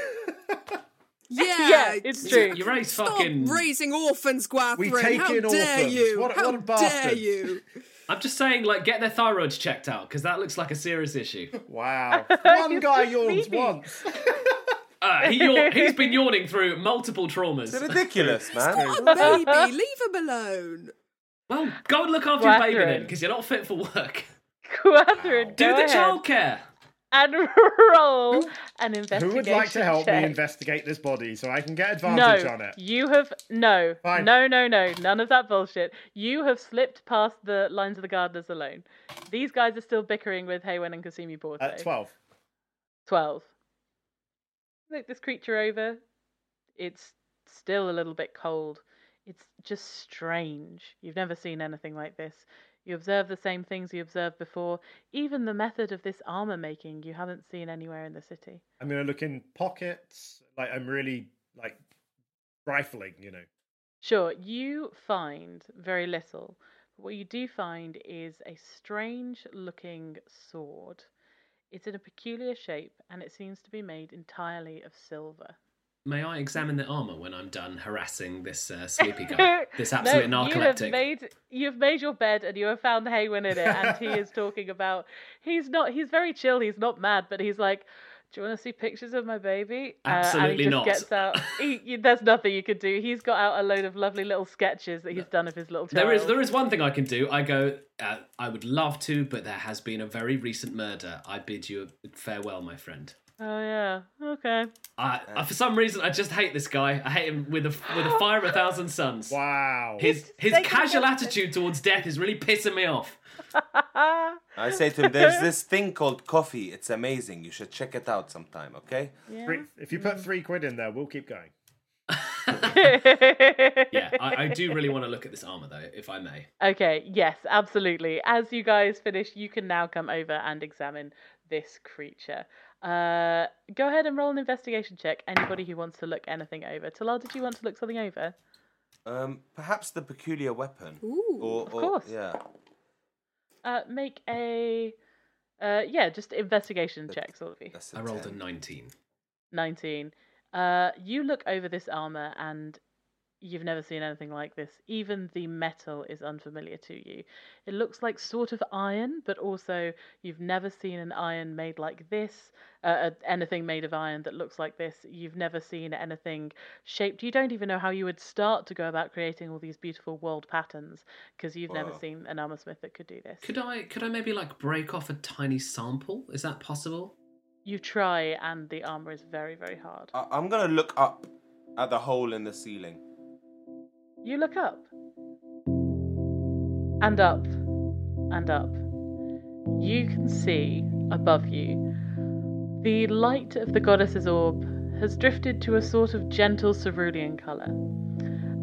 Yeah, Yeah, it's true. You raise Stop fucking. raising orphans, Gwathrin. We take How in dare orphans. you? What- How what a dare you? I'm just saying, like, get their thyroids checked out because that looks like a serious issue. Wow. One guy yawns sleepy. once. Uh, he, he's been yawning through multiple traumas. It's ridiculous, man. Oh, baby, leave him alone. Well, go and look after your baby then, because you're not fit for work. Gwathrin, Do go the ahead childcare. And roll an Who would like to help check. me investigate this body so I can get advantage no, on it? you have no, Fine. no, no, no, none of that bullshit. You have slipped past the lines of the gardeners alone. These guys are still bickering with Haywen and Kasumi Porto. At 12. Twelve. Look this creature over. It's still a little bit cold. It's just strange. You've never seen anything like this. You observe the same things you observed before. Even the method of this armor making you haven't seen anywhere in the city. I'm going to look in pockets. Like, I'm really, like, rifling, you know. Sure, you find very little. But what you do find is a strange looking sword. It's in a peculiar shape and it seems to be made entirely of silver. May I examine the armor when I'm done harassing this uh, sleepy guy? This absolute no, you have made you've made your bed and you have found Haywen in it, and he is talking about he's not he's very chill, he's not mad, but he's like, "Do you want to see pictures of my baby?" Uh, and Absolutely he just not. Gets out. He, you- there's nothing you could do. He's got out a load of lovely little sketches that he's done of his little child. There is there is one thing I can do. I go. Uh, I would love to, but there has been a very recent murder. I bid you farewell, my friend. Oh yeah. Okay. I, I, for some reason, I just hate this guy. I hate him with a with a fire of a thousand suns. Wow. His his casual attitude towards death is really pissing me off. I say to him, there's this thing called coffee. It's amazing. You should check it out sometime, okay? Three, if you put mm. three quid in there, we'll keep going. Yeah, I, I do really want to look at this armor though, if I may. Okay, yes, absolutely. As you guys finish, you can now come over and examine this creature. Uh, go ahead and roll an investigation check. Anybody who wants to look anything over. Talal, did you want to look something over? Um, perhaps the peculiar weapon. Ooh. or, Of or- course. Yeah. Uh, make a, uh, yeah, just investigation checks, all of you. I rolled a nineteen. 19. Uh, you look over this armor and you've never seen anything like this. Even the metal is unfamiliar to you. It looks like sort of iron, but also you've never seen an iron made like this, uh, uh, anything made of iron that looks like this. You've never seen anything shaped. You don't even know how you would start to go about creating all these beautiful world patterns because you've never seen an armor smith that could do this. Could I could I maybe like break off a tiny sample? Is that possible? You try, and the armor is very, very hard. I- I'm gonna look up at the hole in the ceiling. You look up. And up. And up. You can see above you the light of the goddess's orb has drifted to a sort of gentle cerulean colour.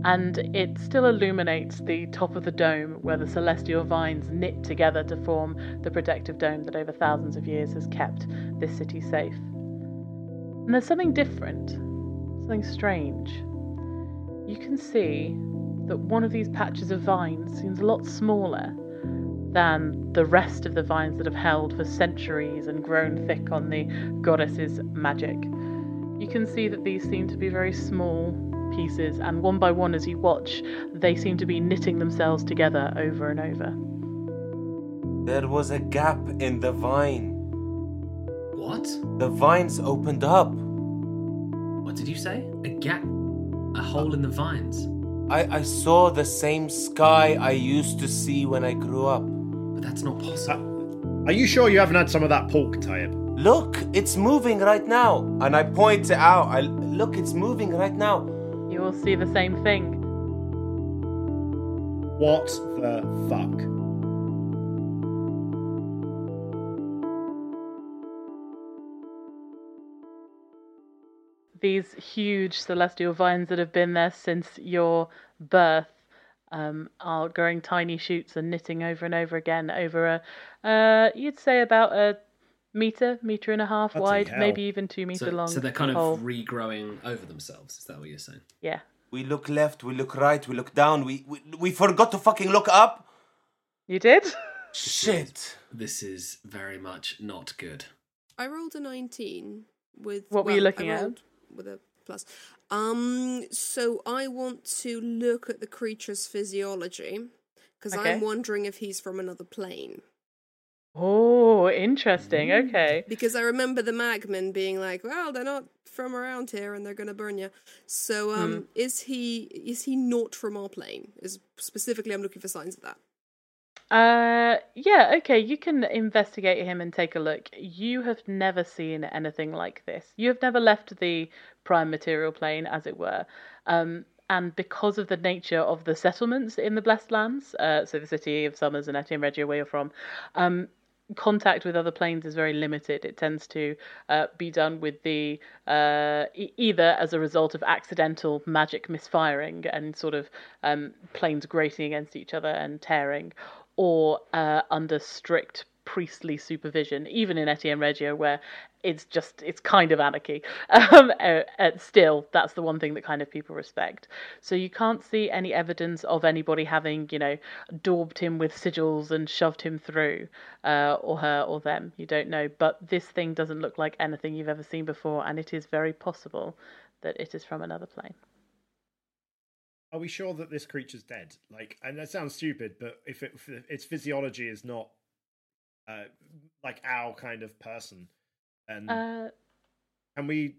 And it still illuminates the top of the dome where the celestial vines knit together to form the protective dome that over thousands of years has kept this city safe. And there's something different, something strange you can see that one of these patches of vines seems a lot smaller than the rest of the vines that have held for centuries and grown thick on the goddess's magic. You can see that these seem to be very small pieces, and one by one, as you watch, they seem to be knitting themselves together over and over. There was a gap in the vine. What? The vines opened up. What did you say? A gap? A hole in the vines? I, I saw the same sky I used to see when I grew up. But that's not possible. Uh, are you sure you haven't had some of that pork, Taib? Look, it's moving right now. And I point it out. I look, it's moving right now. You will see the same thing. What the fuck? These huge celestial vines that have been there since your birth um, are growing tiny shoots and knitting over and over again over a, uh, you'd say about a meter, meter and a half Bloody wide, hell. maybe even two meter So, long. so they're kind of hole. regrowing over themselves. Is that what you're saying? yeah. We look left, we look right, we look down. We we, we forgot to fucking look up. You did? Shit. This is very much not good. I rolled a 19 with. What were you looking I at? Rolled With a plus. Um, so I want to look at the creature's physiology because Okay. I'm wondering if he's from another plane. Oh, interesting. Okay. Because I remember the Magmen being like, "Well, they're not from around here, and they're going to burn you." So, um, Hmm. is he is he not from our plane? Is specifically, I'm looking for signs of that. Uh, yeah, okay, you can investigate him and take a look. You have never seen anything like this. You have never left the prime material plane, as it were. Um, and because of the nature of the settlements in the Blessed Lands, uh, so the city of Summers and Etienne Reggio, where you're from, um, contact with other planes is very limited. It tends to uh, be done with the uh, e- either as a result of accidental magic misfiring and sort of um, planes grating against each other and tearing, or uh, under strict priestly supervision, even in Etienne Reggio, where it's just it's kind of anarchy. Um, uh, uh, still, that's the one thing that kind of people respect. So you can't see any evidence of anybody having, you know, daubed him with sigils and shoved him through, uh, or her or them. You don't know, but this thing doesn't look like anything you've ever seen before, and it is very possible that it is from another plane. Are we sure that this creature's dead? Like, and that sounds stupid, but if, it, if its physiology is not uh, like our kind of person, then Uh, can we?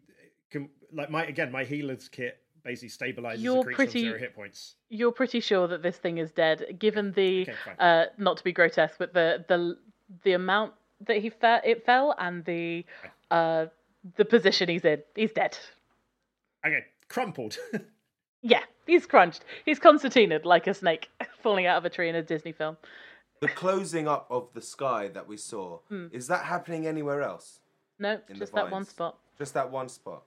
Can like my again my healer's kit basically stabilizes You're the creature pretty- on zero hit points. You're pretty sure that this thing is dead, given the Okay, uh, not to be grotesque, but the the the amount that he fe- it fell and the uh, the position he's in. He's dead. Okay, crumpled. Yeah, he's crunched. He's concertinaed like a snake falling out of a tree in a Disney film. The closing up of the sky that we saw, Hmm. is that happening anywhere else? No, In just that one spot. Just that one spot.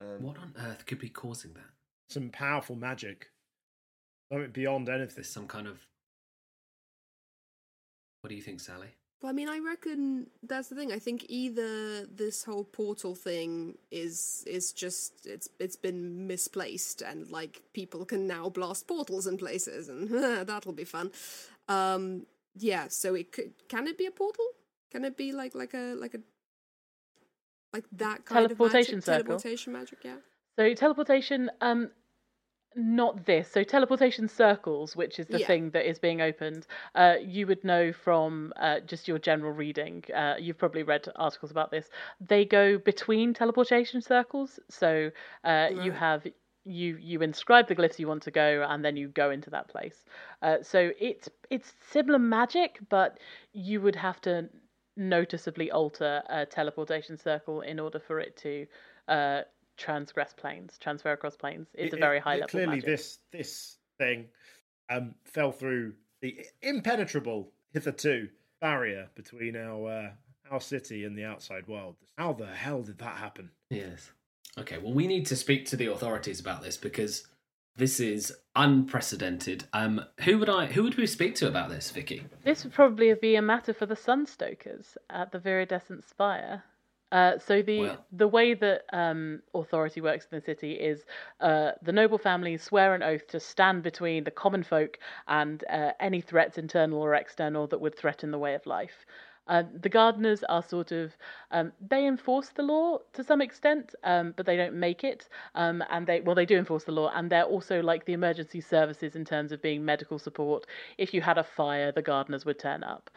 Um, What on earth could be causing that? Some powerful magic, something beyond anything. There's some kind of. What do you think, Sally? Well, I mean, I reckon that's the thing. I think either this whole portal thing is is just it's it's been misplaced, and like people can now blast portals in places, and that'll be fun. Um, yeah. So it could can it be a portal? Can it be like like a like a like that kind Teleportation of magic? circle. Teleportation magic, yeah. So teleportation, um, not this. So teleportation circles, which is the Yeah. thing that is being opened. Uh, you would know from uh, just your general reading. Uh, you've probably read articles about this. They go between teleportation circles. So uh, you have you you inscribe the glyphs you want to go, and then you go into that place. Uh, so it's it's similar magic, but you would have to noticeably alter a teleportation circle in order for it to uh, transgress planes, transfer across planes. It's It- a very high it- level Clearly, magic. this this thing um, fell through the impenetrable hitherto barrier between our uh, our city and the outside world. How the hell did that happen? Yes. Okay, well, we need to speak to the authorities about this because this is unprecedented. Um, who would I? Who would we speak to about this, Vicky? This would probably be a matter for the Sunstokers at the Viridescent Spire. Uh, so the Well- the way that um, authority works in the city is uh, the noble families swear an oath to stand between the common folk and uh, any threats, internal or external, that would threaten the way of life. Uh, the gardeners are sort of um, they enforce the law to some extent, um, but they don't make it. Um, and they well they do enforce the law, and they're also like the emergency services in terms of being medical support. If you had a fire, the gardeners would turn up.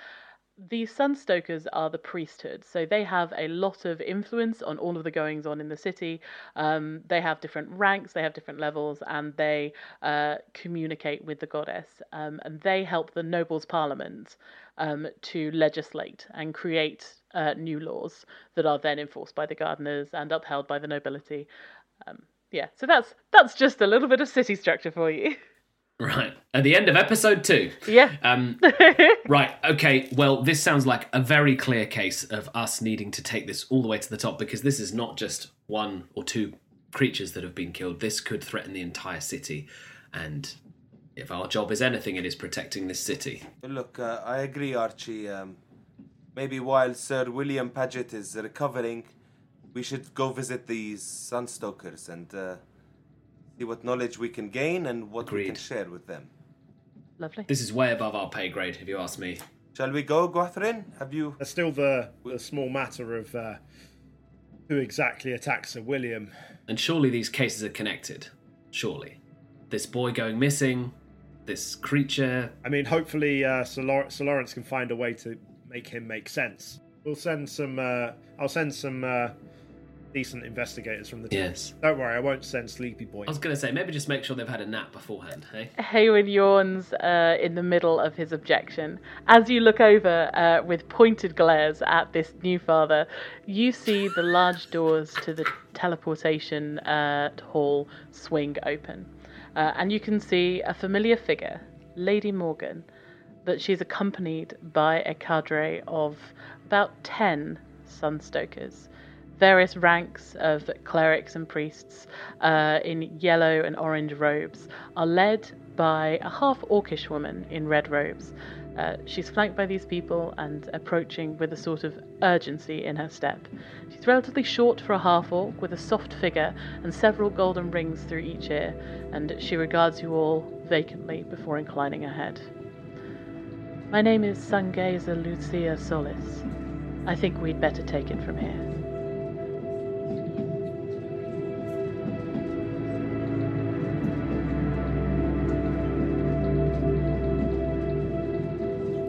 The Sunstokers are the priesthood, so they have a lot of influence on all of the goings on in the city. Um, they have different ranks, they have different levels, and they uh, communicate with the goddess. Um, and they help the nobles' parliament um, to legislate and create uh, new laws that are then enforced by the gardeners and upheld by the nobility. Um, yeah, so that's that's just a little bit of city structure for you. Right at the end of episode two. Yeah. Um, right. Okay. Well, this sounds like a very clear case of us needing to take this all the way to the top because this is not just one or two creatures that have been killed. This could threaten the entire city, and if our job is anything, it is protecting this city. Look, uh, I agree, Archie. Um, maybe while Sir William Paget is recovering, we should go visit these Sunstokers and uh, see what knowledge we can gain and what we can share with them. Lovely. This is way above our pay grade, if you ask me. Shall we go, Gwathrin? Have you? There's still the, the small matter of uh, who exactly attacked Sir William. And surely these cases are connected. Surely. This boy going missing, this creature. I mean, hopefully, uh, Sir, Lawrence, Sir Lawrence can find a way to make him make sense. We'll send some. Uh, I'll send some uh, decent investigators from the team. Yes. Don't worry, I won't send Sleepy Boy. I was going to say, maybe just make sure they've had a nap beforehand, hey? Hayward yawns uh, in the middle of his objection. As you look over uh, with pointed glares at this new father, you see the large doors to the teleportation uh, hall swing open. Uh, and you can see a familiar figure, Lady Morgan, but she's accompanied by a cadre of about 10 sunstokers various ranks of clerics and priests uh, in yellow and orange robes are led by a half orcish woman in red robes. Uh, she's flanked by these people and approaching with a sort of urgency in her step. She's relatively short for a half orc, with a soft figure and several golden rings through each ear, and she regards you all vacantly before inclining her head. My name is Sungeza Lucia Solis. I think we'd better take it from here.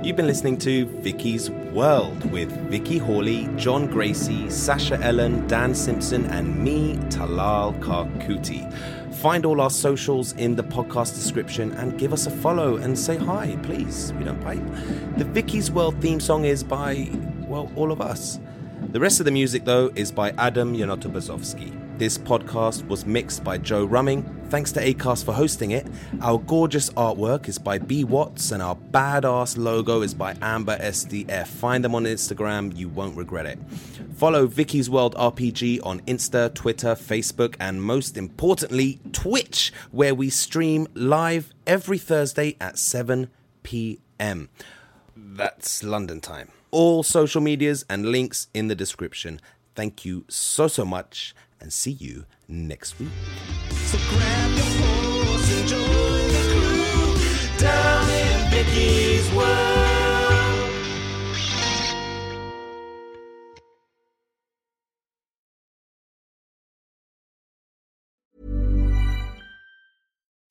You've been listening to Vicky's World with Vicky Hawley, John Gracie, Sasha Ellen, Dan Simpson, and me, Talal Karkuti. Find all our socials in the podcast description and give us a follow and say hi, please. We don't bite. The Vicky's World theme song is by, well, all of us. The rest of the music, though, is by Adam Yanotobazovsky. This podcast was mixed by Joe Rumming. Thanks to ACAST for hosting it. Our gorgeous artwork is by B Watts, and our badass logo is by Amber SDF. Find them on Instagram, you won't regret it. Follow Vicky's World RPG on Insta, Twitter, Facebook, and most importantly, Twitch, where we stream live every Thursday at 7 p.m. That's London time. All social medias and links in the description. Thank you so, so much, and see you next week. So grab your horse and join the crew down in world.